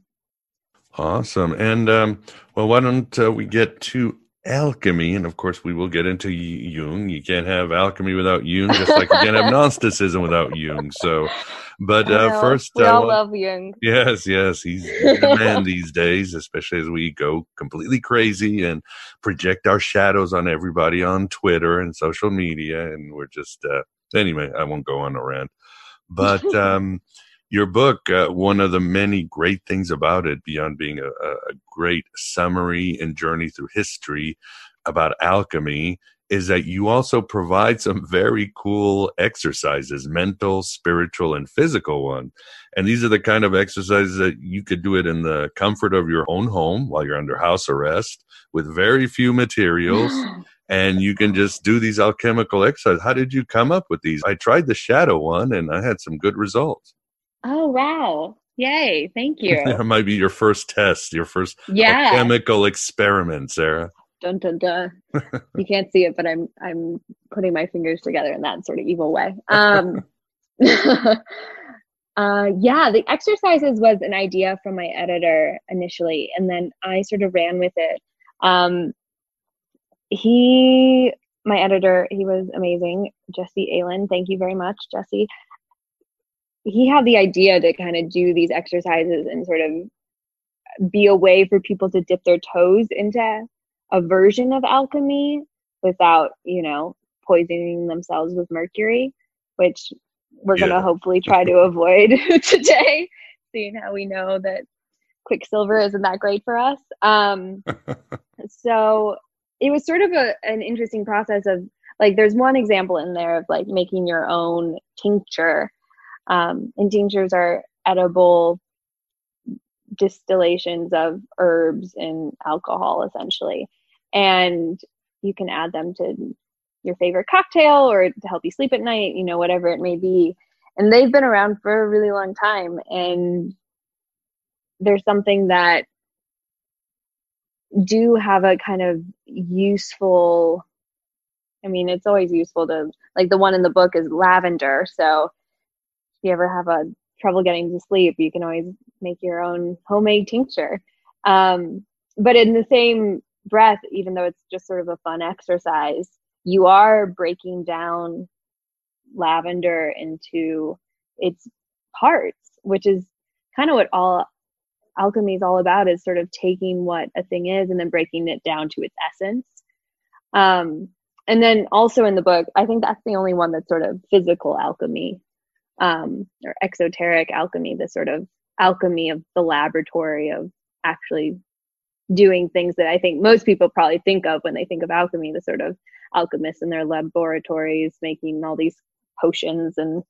awesome and um well why don't uh, we get to alchemy and of course we will get into jung. You can't have alchemy without jung just like you can't have [LAUGHS] gnosticism without jung so but uh, first we uh, all love jung. Yes yes he's the man [LAUGHS] these days especially as we go completely crazy and project our shadows on everybody on twitter and social media and we're just uh anyway i won't go on a rant. But [LAUGHS] um your book, uh, one of the many great things about it, beyond being a, a great summary and journey through history about alchemy, is that you also provide some very cool exercises mental spiritual and physical one. And these are the kind of exercises that you could do it in the comfort of your own home while you're under house arrest with very few materials. [GASPS] And you can just do these alchemical exercises. How did you come up with these? I tried the shadow one and i had some good results Oh wow. Yay. Thank you. [LAUGHS] that might be your first test, your first Yeah. chemical experiment, Sarah. Dun dun dun. [LAUGHS] you can't see it, but I'm I'm putting my fingers together in that sort of evil way. Um [LAUGHS] uh yeah, the exercises was an idea from my editor initially, and then I sort of ran with it. Um he my editor, he was amazing. Jesse Allen. Thank you very much, Jesse he had the idea to kind of do these exercises and sort of be a way for people to dip their toes into a version of alchemy without, you know, poisoning themselves with mercury, which we're yeah. going to hopefully [LAUGHS] try to avoid [LAUGHS] today, seeing how we know that quicksilver isn't that great for us. Um, [LAUGHS] so it was sort of a, an interesting process of like, there's one example in there of like making your own tincture. Um, and are edible distillations of herbs and alcohol essentially. And you can add them to your favorite cocktail or to help you sleep at night, you know, whatever it may be. And they've been around for a really long time. And there's something that do have a kind of useful I mean, it's always useful to like the one in the book is lavender. So you ever have a trouble getting to sleep, you can always make your own homemade tincture. Um, but in the same breath, even though it's just sort of a fun exercise, you are breaking down lavender into its parts, which is kind of what all alchemy is all about is sort of taking what a thing is and then breaking it down to its essence. Um, and then also in the book, I think that's the only one that's sort of physical alchemy um, or exoteric alchemy, the sort of alchemy of the laboratory of actually doing things that I think most people probably think of when they think of alchemy, the sort of alchemists in their laboratories making all these potions and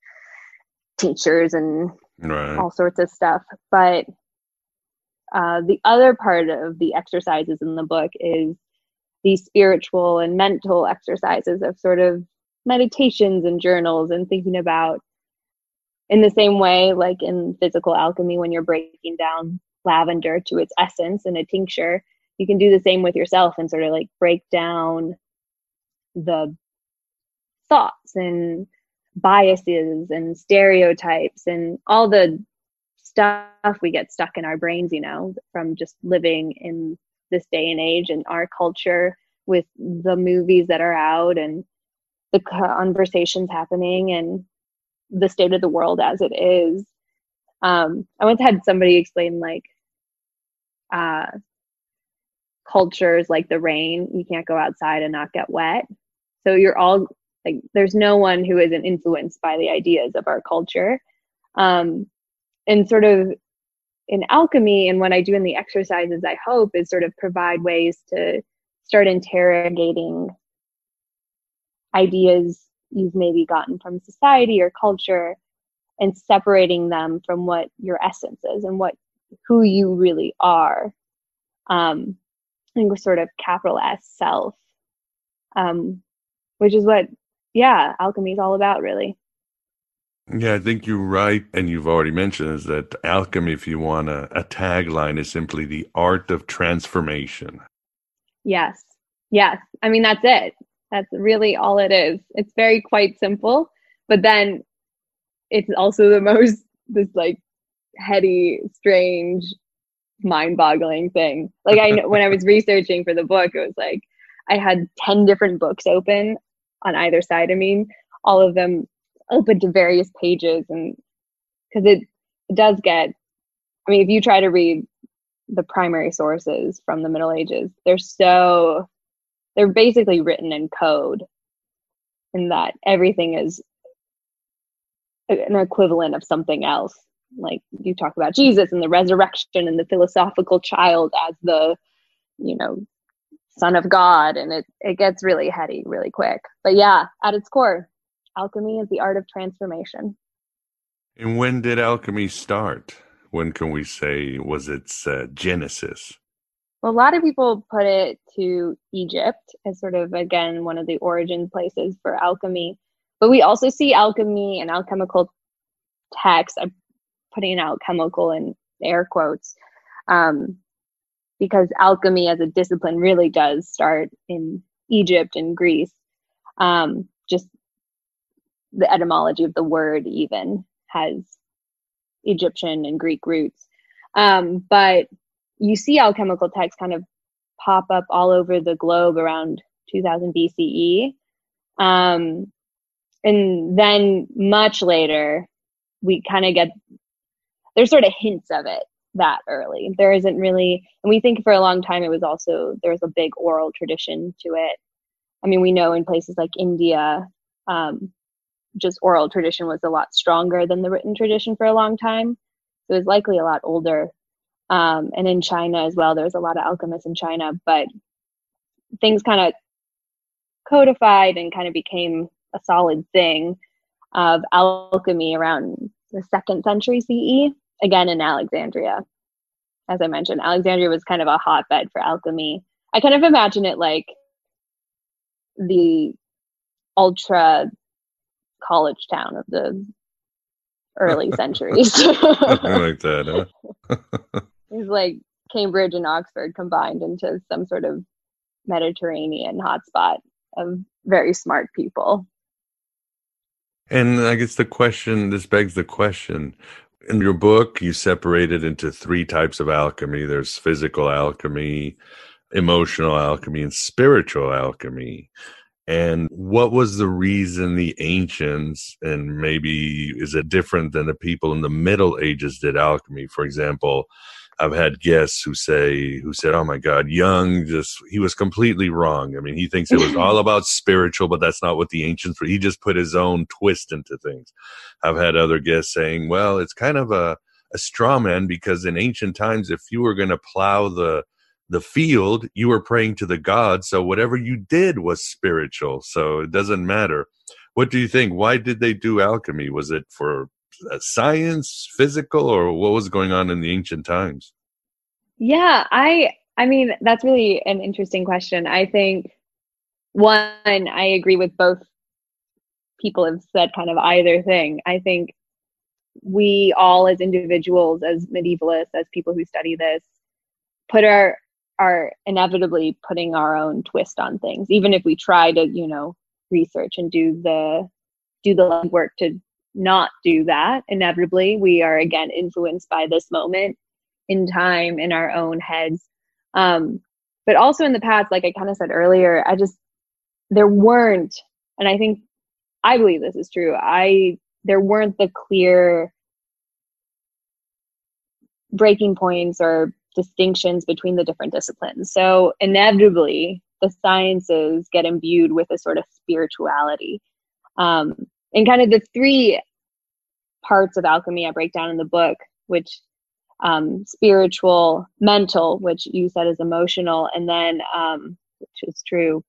tinctures and right. all sorts of stuff. But uh, the other part of the exercises in the book is these spiritual and mental exercises of sort of meditations and journals and thinking about in the same way like in physical alchemy when you're breaking down lavender to its essence in a tincture you can do the same with yourself and sort of like break down the thoughts and biases and stereotypes and all the stuff we get stuck in our brains you know from just living in this day and age and our culture with the movies that are out and the conversations happening and the state of the world as it is. Um, I once had somebody explain like uh, cultures like the rain, you can't go outside and not get wet. So you're all like, there's no one who isn't influenced by the ideas of our culture. Um, and sort of in alchemy and what I do in the exercises, I hope is sort of provide ways to start interrogating ideas you've maybe gotten from society or culture and separating them from what your essence is and what who you really are um i think sort of capital s self um which is what yeah alchemy is all about really yeah, I think you're right. And you've already mentioned is that alchemy, if you want a, a tagline, is simply the art of transformation. Yes. Yes. I mean, that's it. That's really all it is. It's very quite simple, but then it's also the [LAUGHS] most this like heady, strange, mind-boggling thing. Like I know when I was researching for the book, it was like I had 10 different books open on either side I mean, all of them open to various pages and because it, it does get I mean if you try to read the primary sources from the Middle Ages, they're so they're basically written in code in that everything is an equivalent of something else. Like you talk about jesus and the resurrection and the philosophical child as the you know son of god and it it gets really heady really quick. But yeah at its core alchemy is the art of transformation. And when did alchemy start? When can we say was its uh, genesis a lot of people put it to Egypt as sort of, again, one of the origin places for alchemy. But we also see alchemy and alchemical texts. I'm putting alchemical in air quotes um, because alchemy as a discipline really does start in Egypt and Greece. Um, just the etymology of the word, even, has Egyptian and Greek roots. Um, but you see alchemical texts kind of pop up all over the globe around 2000 BCE. Um, and then much later, we kind of get there's sort of hints of it that early. There isn't really, and we think for a long time it was also, there was a big oral tradition to it. I mean, we know in places like India, um, just oral tradition was a lot stronger than the written tradition for a long time. So it was likely a lot older. Um, and in China as well, there was a lot of alchemists in China, but things kind of codified and kind of became a solid thing of alchemy around the second century CE, again in Alexandria. As I mentioned, Alexandria was kind of a hotbed for alchemy. I kind of imagine it like the ultra college town of the early [LAUGHS] centuries. I like that. Huh? [LAUGHS] [LAUGHS] it's like Cambridge and Oxford combined into some sort of Mediterranean hotspot of very smart people. And I guess the question, this begs the question. In your book, you separate it into three types of alchemy there's physical alchemy, emotional alchemy, and spiritual alchemy. And what was the reason the ancients, and maybe is it different than the people in the Middle Ages did alchemy? For example, I've had guests who say who said, "Oh my God, Jung just he was completely wrong. I mean, he thinks it was all [LAUGHS] about spiritual, but that's not what the ancients were. He just put his own twist into things." I've had other guests saying, "Well, it's kind of a a straw man because in ancient times, if you were going to plow the the field, you were praying to the gods, so whatever you did was spiritual. So it doesn't matter." What do you think? Why did they do alchemy? Was it for Uh, science, physical, or what was going on in the ancient times? Yeah, I I mean that's really an interesting question. I think one, I agree with both people have said kind of either thing. I think we all as individuals, as medievalists, as people who study this, put our are inevitably putting our own twist on things, even if we try to, you know, research and do the do the work to not do that inevitably. We are again influenced by this moment in time in our own heads. Um but also in the past like i kind of said earlier i just there weren't and i think i believe this is true i there weren't the clear breaking points or distinctions between the different disciplines. So inevitably the sciences get imbued with a sort of spirituality. Um, and kind of the three parts of alchemy I break down in the book, which um, spiritual, mental, which you said is emotional, and then um, which is true,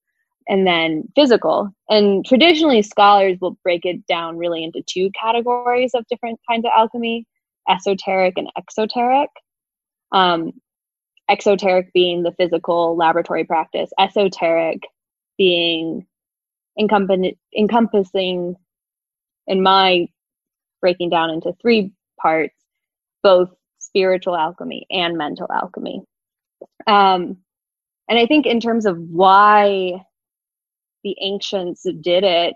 and then physical. And traditionally, scholars will break it down really into two categories of different kinds of alchemy: esoteric and exoteric. Um, exoteric being the physical laboratory practice, esoteric being encompassing in my breaking down into three parts, both spiritual alchemy and mental alchemy. Um, and I think in terms of why the ancients did it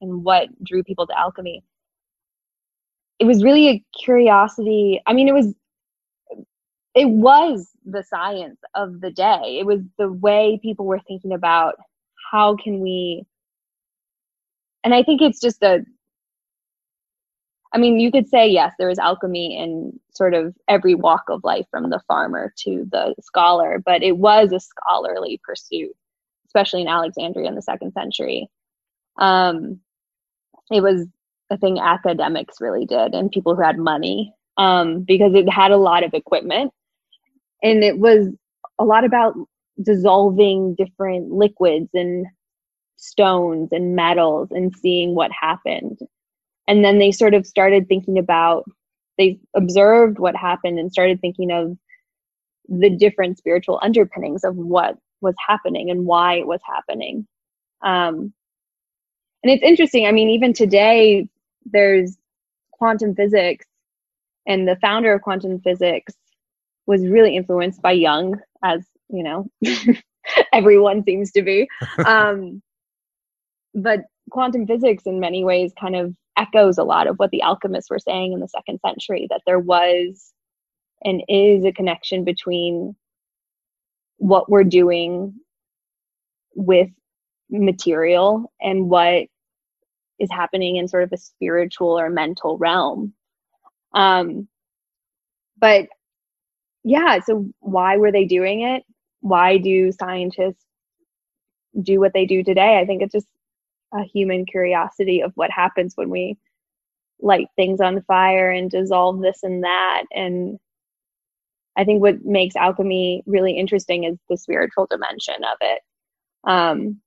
and what drew people to alchemy, it was really a curiosity. I mean, it was it was the science of the day. It was the way people were thinking about how can we and I think it's just a I mean, you could say, yes, there is alchemy in sort of every walk of life from the farmer to the scholar, but it was a scholarly pursuit, especially in Alexandria in the second century. Um, it was a thing academics really did and people who had money um, because it had a lot of equipment. And it was a lot about dissolving different liquids and stones and metals and seeing what happened and then they sort of started thinking about they observed what happened and started thinking of the different spiritual underpinnings of what was happening and why it was happening um, and it's interesting i mean even today there's quantum physics and the founder of quantum physics was really influenced by Jung, as you know, [LAUGHS] everyone seems to be. [LAUGHS] Um, but quantum physics, in many ways, kind of echoes a lot of what the alchemists were saying in the second century that there was and is a connection between what we're doing with material and what is happening in sort of a spiritual or mental realm um but yeah, so why were they doing it? Why do scientists do what they do today? I think it's just a human curiosity of what happens when we light things on fire and dissolve this and that. And I think what makes alchemy really interesting is the spiritual dimension of it. Um,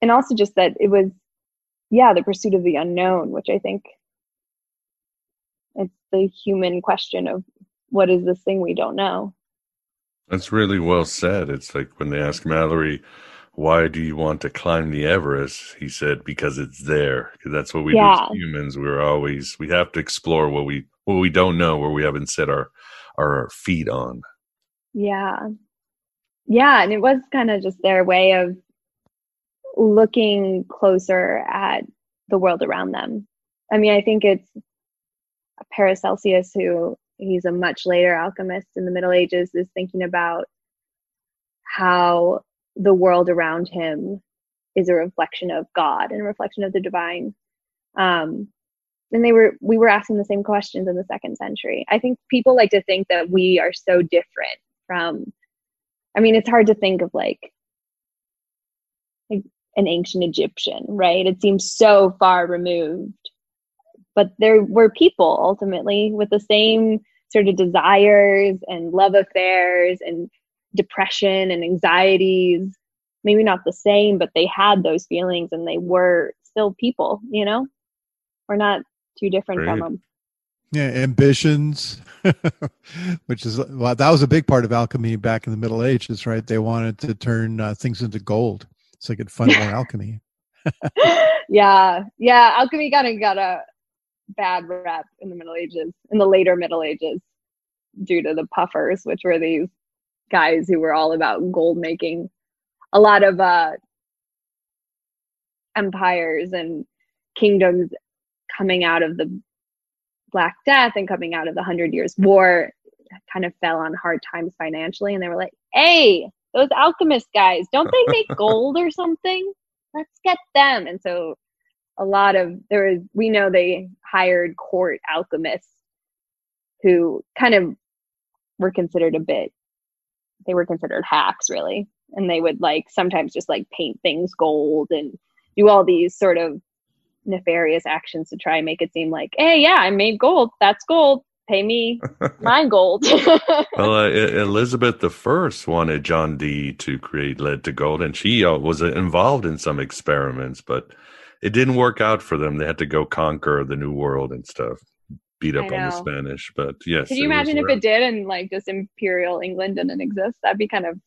and also just that it was, yeah, the pursuit of the unknown, which I think it's the human question of what is this thing we don't know. That's really well said. It's like when they ask Mallory, why do you want to climb the Everest? He said, because it's there. That's what we yeah. do as humans. We're always, we have to explore what we, what we don't know, where we haven't set our, our feet on. Yeah. Yeah. And it was kind of just their way of looking closer at the world around them. I mean, I think it's Paracelsus, who he's a much later alchemist in the Middle Ages, is thinking about how the world around him is a reflection of God and a reflection of the divine. Um, and they were we were asking the same questions in the second century. I think people like to think that we are so different from I mean, it's hard to think of like, like an ancient Egyptian, right? It seems so far removed. But there were people ultimately with the same sort of desires and love affairs and depression and anxieties maybe not the same but they had those feelings and they were still people you know? We're not too different from them. Yeah ambitions [LAUGHS] which is well that was a big part of alchemy back in the middle ages right? They wanted to turn uh, things into gold so they could fund more [LAUGHS] alchemy. [LAUGHS] Yeah yeah alchemy kind of got a bad rep in the middle ages in the later middle ages due to the puffers which were these guys who were all about gold making. A lot of uh, empires and kingdoms coming out of the Black Death and coming out of the Hundred Years' War kind of fell on hard times financially, and they were like, "Hey, those alchemist guys, don't they make [LAUGHS] gold or something? Let's get them." And so, a lot of there was we know they hired court alchemists who kind of were considered a bit they were considered hacks really. And they would like sometimes just like paint things gold and do all these sort of nefarious actions to try and make it seem like hey yeah i made gold. That's gold. Pay me [LAUGHS] my gold. [LAUGHS] Well uh, elizabeth the first wanted john dee to create lead to gold and she uh, was uh, involved in some experiments but it didn't work out for them. They had to go conquer the new world and stuff beat up on the Spanish. But yes, could you imagine if it did and like just Imperial England didn't exist? That'd be kind of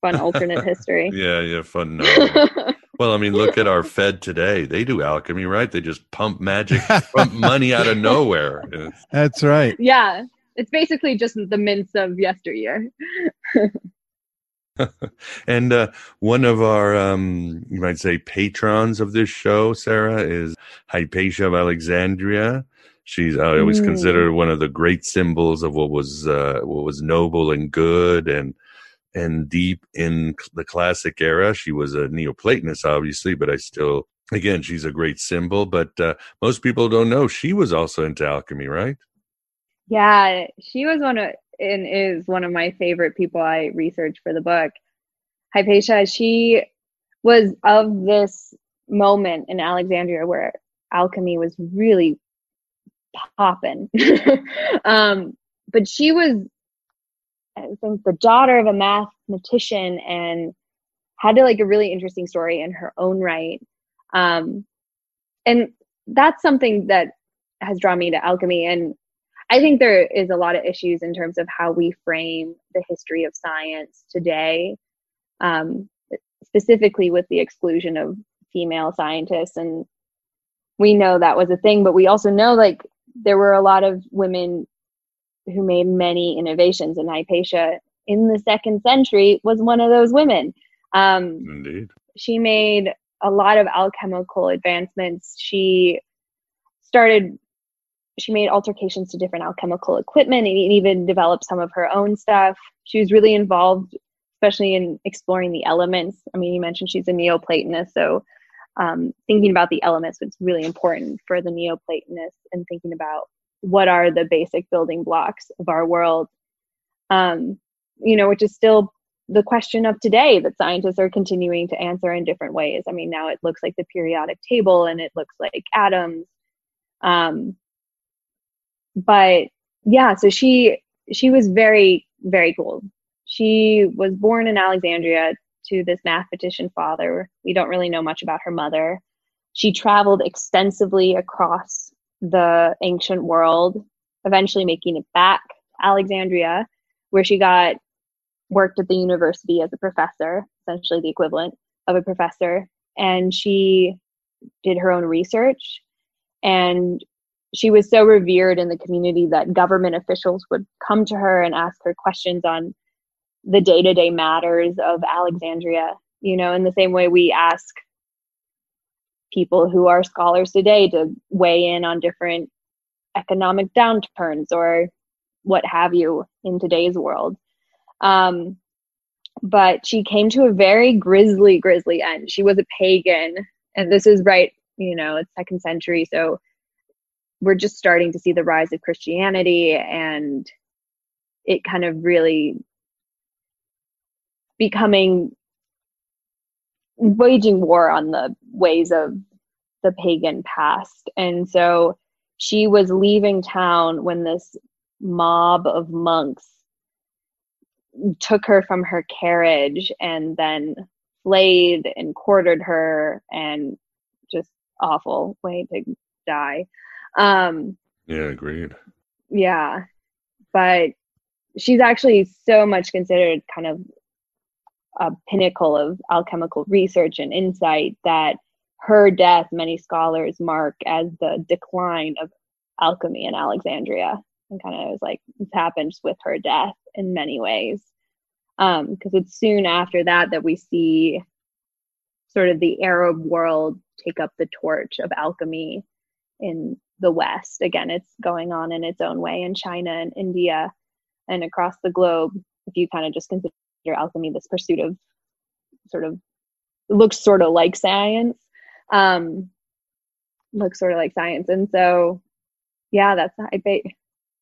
fun [LAUGHS] alternate history. [LAUGHS] Yeah, yeah, fun. [LAUGHS] well, I mean, look at our Fed today. They do alchemy, right? They just pump magic, pump money out of nowhere. That's right. Yeah, it's basically just the mints of yesteryear. and uh, one of our, um, you might say, patrons of this show, Sarah, is Hypatia of Alexandria. She's uh, always mm. considered one of the great symbols of what was uh, what was noble and good and and deep in the classic era. She was a Neoplatonist, obviously, but I still, again, she's a great symbol. But uh, most people don't know she was also into alchemy, right? Yeah, she was one of and is one of my favorite people I researched for the book. Hypatia, she was of this moment in Alexandria where alchemy was really popping. [LAUGHS] um, but she was, I think, the daughter of a mathematician and had like a really interesting story in her own right. Um, and that's something that has drawn me to alchemy. And I think there is a lot of issues in terms of how we frame the history of science today, um, specifically with the exclusion of female scientists. And we know that was a thing, but we also know like there were a lot of women who made many innovations, and Hypatia in the second century was one of those women. Um, Indeed. She made a lot of alchemical advancements. She started, she made altercations to different alchemical equipment and even developed some of her own stuff. She was really involved, especially in exploring the elements. I mean, you mentioned she's a Neoplatonist, so um, thinking about the elements was really important for the Neoplatonists and thinking about what are the basic building blocks of our world. um, you know, which is still the question of today that scientists are continuing to answer in different ways. I mean, now it looks like the periodic table and it looks like atoms. Um, but yeah, so she she was very very cool. She was born in Alexandria to this mathematician father. We don't really know much about her mother. She traveled extensively across the ancient world, eventually making it back to Alexandria, where she got worked at the university as a professor, essentially the equivalent of a professor. And she did her own research. And she was so revered in the community that government officials would come to her and ask her questions on the day to day matters of Alexandria, you know, in the same way we ask people who are scholars today to weigh in on different economic downturns or what have you in today's world. Um, but she came to a very grisly, grisly end. She was a pagan, and this is right, you know, it's second century, so we're just starting to see the rise of Christianity, and it kind of really becoming waging war on the ways of the pagan past. And so she was leaving town when this mob of monks took her from her carriage and then flayed and quartered her and just awful way to die. Um, yeah, agreed. Yeah. But she's actually so much considered kind of a pinnacle of alchemical research and insight that her death, many scholars mark as the decline of alchemy in Alexandria. And kind of was like, this happens with her death in many ways. Because um, it's soon after that that we see sort of the Arab world take up the torch of alchemy in the West. Again, it's going on in its own way in China and India and across the globe. If you kind of just consider alchemy this pursuit of sort of looks sort of like science um looks sort of like science. And so yeah that's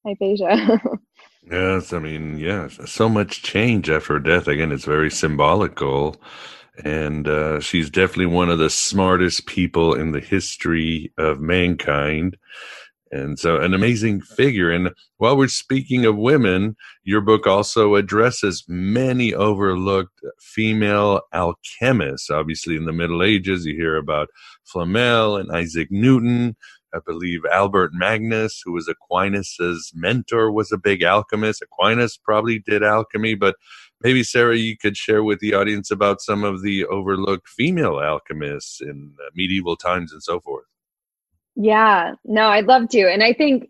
hypatia. [LAUGHS] Yes i mean yeah so much change after death. Again it's very symbolical. And uh, she's definitely one of the smartest people in the history of mankind and so, an amazing figure. And while we're speaking of women, your book also addresses many overlooked female alchemists. Obviously, in the Middle Ages, you hear about Flamel and Isaac Newton. I believe Albert Magnus, who was Aquinas's mentor, was a big alchemist. Aquinas probably did alchemy, but maybe Sarah, you could share with the audience about some of the overlooked female alchemists in medieval times and so forth. Yeah, no, I'd love to. And I think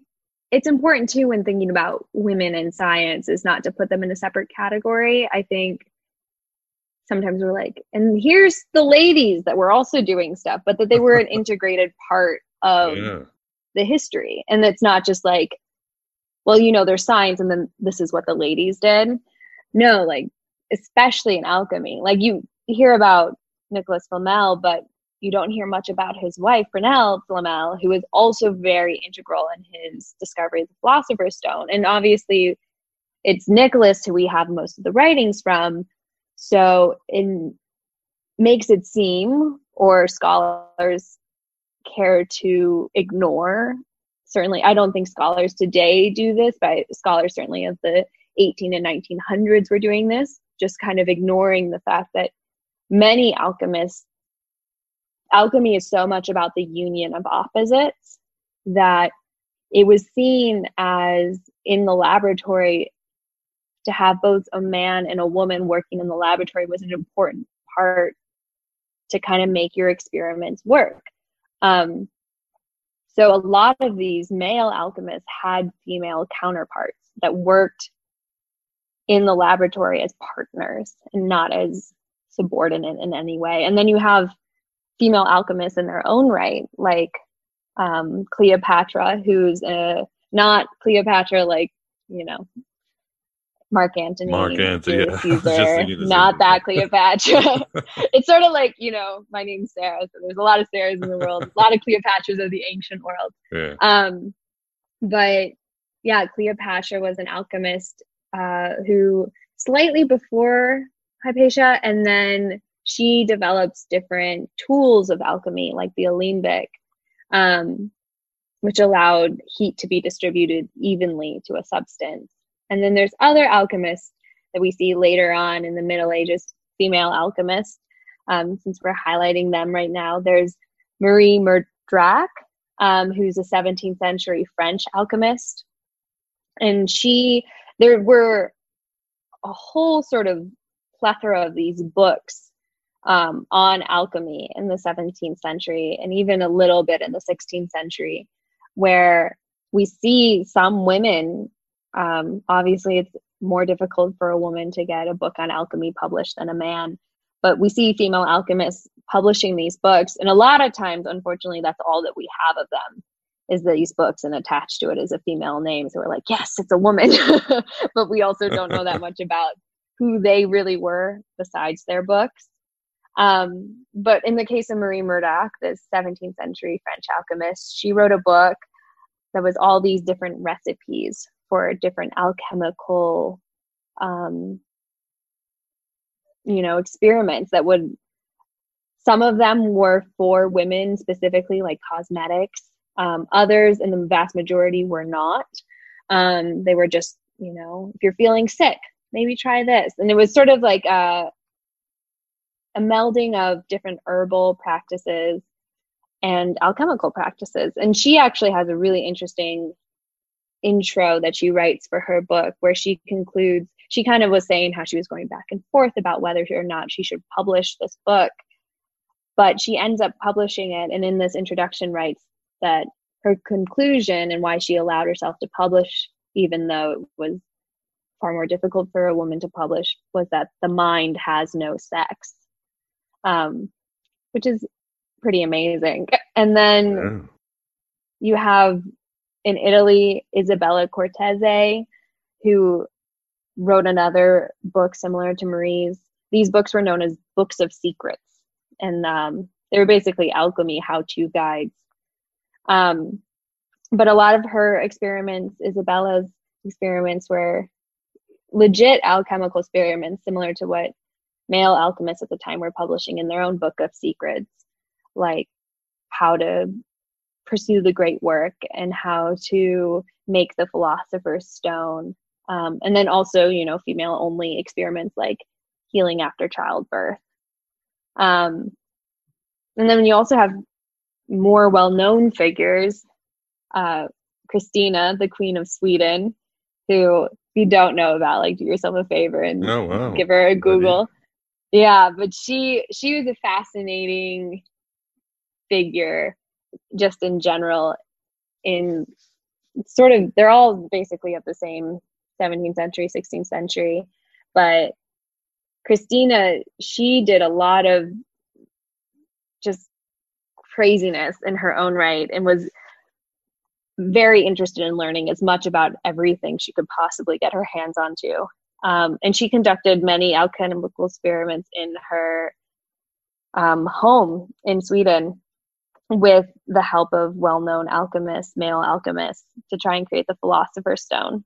it's important too when thinking about women in science is not to put them in a separate category. I think sometimes we're like, and here's the ladies that were also doing stuff, but that they were an [LAUGHS] integrated part of yeah. the history. And it's not just like, well, you know, there's science and then this is what the ladies did. No, like, especially in alchemy, like you hear about Nicholas Flamel, but you don't hear much about his wife, Perenelle Flamel, who is also very integral in his discovery of the Philosopher's Stone. And obviously, it's Nicholas who we have most of the writings from. So it makes it seem, or scholars care to ignore. Certainly, I don't think scholars today do this, but scholars certainly of the 18 and 1900s were doing this, just kind of ignoring the fact that many alchemists alchemy is so much about the union of opposites that it was seen as in the laboratory to have both a man and a woman working in the laboratory was an important part to kind of make your experiments work. Um, so a lot of these male alchemists had female counterparts that worked in the laboratory as partners and not as subordinate in any way. And then you have female alchemists in their own right, like um, Cleopatra, who's a, not Cleopatra like, you know, Mark Antony. Mark Antony, yeah. [LAUGHS] Caesar, not that Cleopatra. [LAUGHS] [LAUGHS] it's sort of like, you know, my name's Sarah, so there's a lot of Sarahs in the world, a lot of Cleopatras of the ancient world. Yeah. Um, but yeah, Cleopatra was an alchemist uh, who slightly before Hypatia, and then she develops different tools of alchemy, like the alembic, um, which allowed heat to be distributed evenly to a substance. And then there's other alchemists that we see later on in the Middle Ages, female alchemists. Um, since we're highlighting them right now, there's Marie Meurdrac, um, who's a 17th century French alchemist. And she, there were a whole sort of plethora of these books um, on alchemy in the 17th century and even a little bit in the 16th century, where we see some women. Um, obviously, it's more difficult for a woman to get a book on alchemy published than a man, but we see female alchemists publishing these books, and a lot of times, unfortunately, that's all that we have of them is these books and attached to it is a female name. So we're like, yes, it's a woman, [LAUGHS] but we also don't know that [LAUGHS] much about who they really were besides their books. Um, but in the case of Marie Meurdrac, this 17th century French alchemist, she wrote a book that was all these different recipes for different alchemical, um, you know, experiments that would. Some of them were for women specifically, like cosmetics. Um, others, and the vast majority, were not. Um, they were just, you know, if you're feeling sick, maybe try this. And it was sort of like a, a melding of different herbal practices and alchemical practices. And she actually has a really interesting intro that she writes for her book where she concludes she kind of was saying how she was going back and forth about whether or not she should publish this book but she ends up publishing it and in this introduction writes that her conclusion and why she allowed herself to publish even though it was far more difficult for a woman to publish was that the mind has no sex, um, which is pretty amazing. And then yeah. you have in Italy Isabella Cortese, who wrote another book similar to Marie's. These books were known as books of secrets, and um, they were basically alchemy how-to guides. Um, but a lot of her experiments, Isabella's experiments, were legit alchemical experiments similar to what male alchemists at the time were publishing in their own book of secrets, like how to pursue the great work and how to make the philosopher's stone. Um, and then also, you know, female only experiments like healing after childbirth. Um, and then you also have more well known figures, uh, Christina, the Queen of Sweden, who you don't know about, like do yourself a favor and oh, wow. give her a Google. Yeah, but she she was a fascinating figure just in general in sort of they're all basically of the same 17th century 16th century but christina she did a lot of just craziness in her own right and was very interested in learning as much about everything she could possibly get her hands onto. Um, and she conducted many alchemical experiments in her um, home in Sweden with the help of well known alchemists, male alchemists, to try and create the Philosopher's Stone.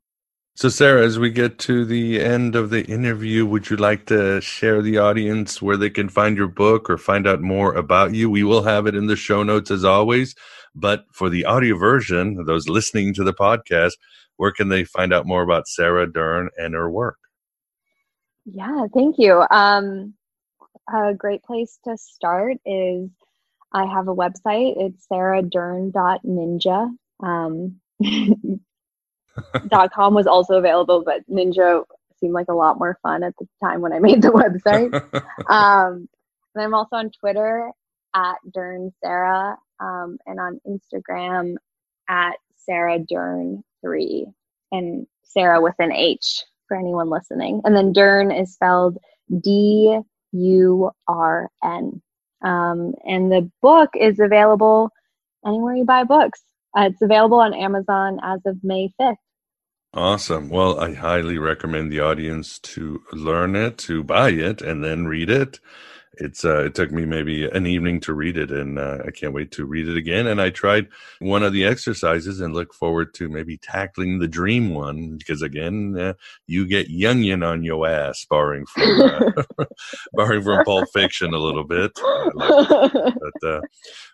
So, Sarah, as we get to the end of the interview, would you like to share the audience where they can find your book or find out more about you? We will have it in the show notes as always. But for the audio version, those listening to the podcast, where can they find out more about Sarah Durn and her work? Yeah, thank you. Um, a great place to start is I have a website. It's sarahdurn.ninja. Um, [LAUGHS] dot com was also available, but Ninja seemed like a lot more fun at the time when I made the website. [LAUGHS] um, and I'm also on Twitter at Durn Sarah um, and on Instagram at Sarah Durn three and Sarah with an H for anyone listening. And then Durn is spelled D U R N. Um, and the book is available anywhere you buy books. Uh, it's available on Amazon as of May 5th. Awesome. Well, I highly recommend the audience to learn it, to buy it, and then read it it's uh, it took me maybe an evening to read it, and uh, I can't wait to read it again. And I tried one of the exercises and look forward to maybe tackling the dream one because again, uh, you get Jungian on your ass, borrowing from uh, [LAUGHS] borrowing from Pulp Fiction a little bit. but uh,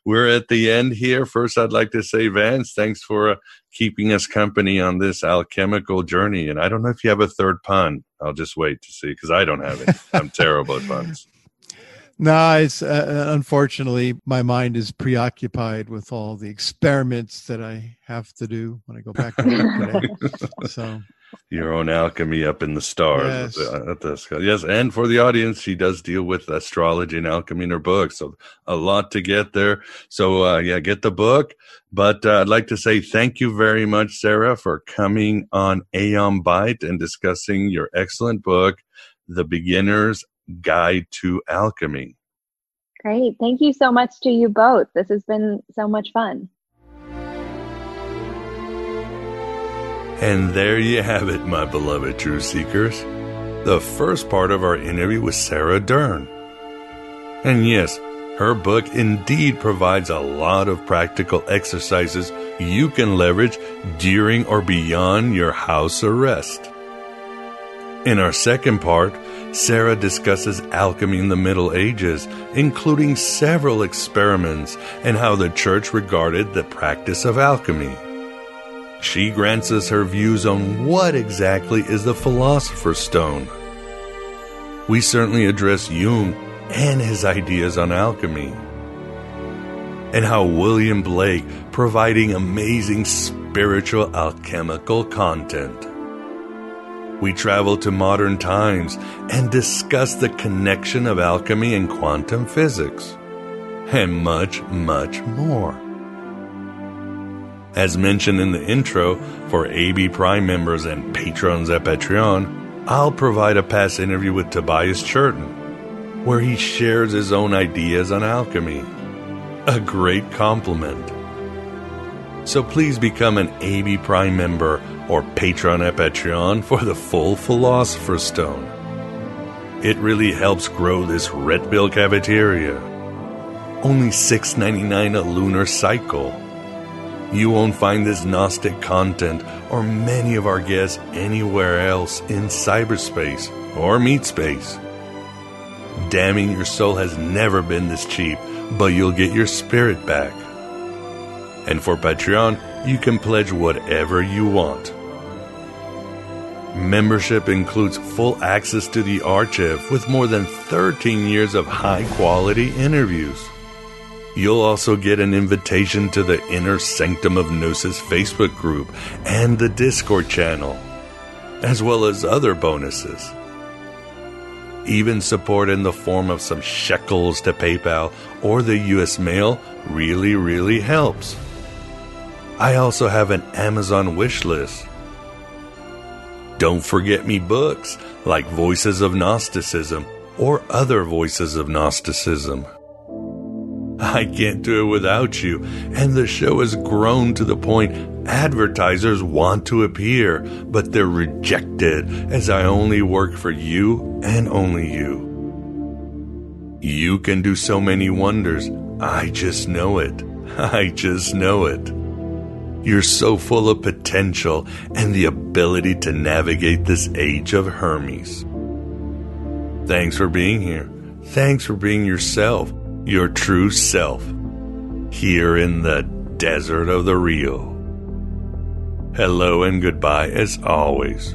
we're at the end here. First, I'd like to say, Vance, thanks for uh, keeping us company on this alchemical journey. And I don't know if you have a third pun. I'll just wait to see because I don't have it. I'm terrible at puns. No, it's uh, uh, unfortunately my mind is preoccupied with all the experiments that I have to do when I go back to work today. [LAUGHS] So your own alchemy up in the stars yes. At the, yes and for the audience she does deal with astrology and alchemy in her book so a lot to get there so uh, yeah get the book but uh, i'd like to say thank you very much sarah for coming on aeon byte and discussing your excellent book the beginner's guide to alchemy great thank you so much to you both this has been so much fun And there you have it, my beloved truth seekers. The first part of our interview with Sarah Durn. And yes, her book indeed provides a lot of practical exercises you can leverage during or beyond your house arrest. In our second part, Sarah discusses alchemy in the Middle Ages, including several experiments and how the church regarded the practice of alchemy. She grants us her views on what exactly is the Philosopher's Stone. We certainly address Jung and his ideas on alchemy, and how William Blake providing amazing spiritual alchemical content. We travel to modern times and discuss the connection of alchemy and quantum physics, and much, much more. As mentioned in the intro, for AB Prime members and patrons at Patreon, I'll provide a past interview with Tobias Churton, where he shares his own ideas on alchemy. A great compliment. So please become an AB Prime member or patron at Patreon for the full Philosopher's Stone. It really helps grow this Red Pill cafeteria. Only $6.99 a lunar cycle you won't find this Gnostic content or many of our guests anywhere else in cyberspace or meat space. Damning your soul has never been this cheap, but you'll get your spirit back. And for Patreon, you can pledge whatever you want. Membership includes full access to the archive with more than 13 years of high quality interviews. You'll also get an invitation to the Inner Sanctum of Gnosis Facebook group and the Discord channel, as well as other bonuses. Even support in the form of some shekels to PayPal or the US mail really, really helps. I also have an Amazon wish list. Don't forget me books like Voices of Gnosticism or other Voices of Gnosticism. I can't do it without you. And the show has grown to the point advertisers want to appear, but they're rejected as I only work for you and only you. You can do so many wonders. I just know it. [LAUGHS] I just know it. You're so full of potential and the ability to navigate this age of Hermes. Thanks for being here. Thanks for being yourself your true self here in the desert of the real. Hello and goodbye as always.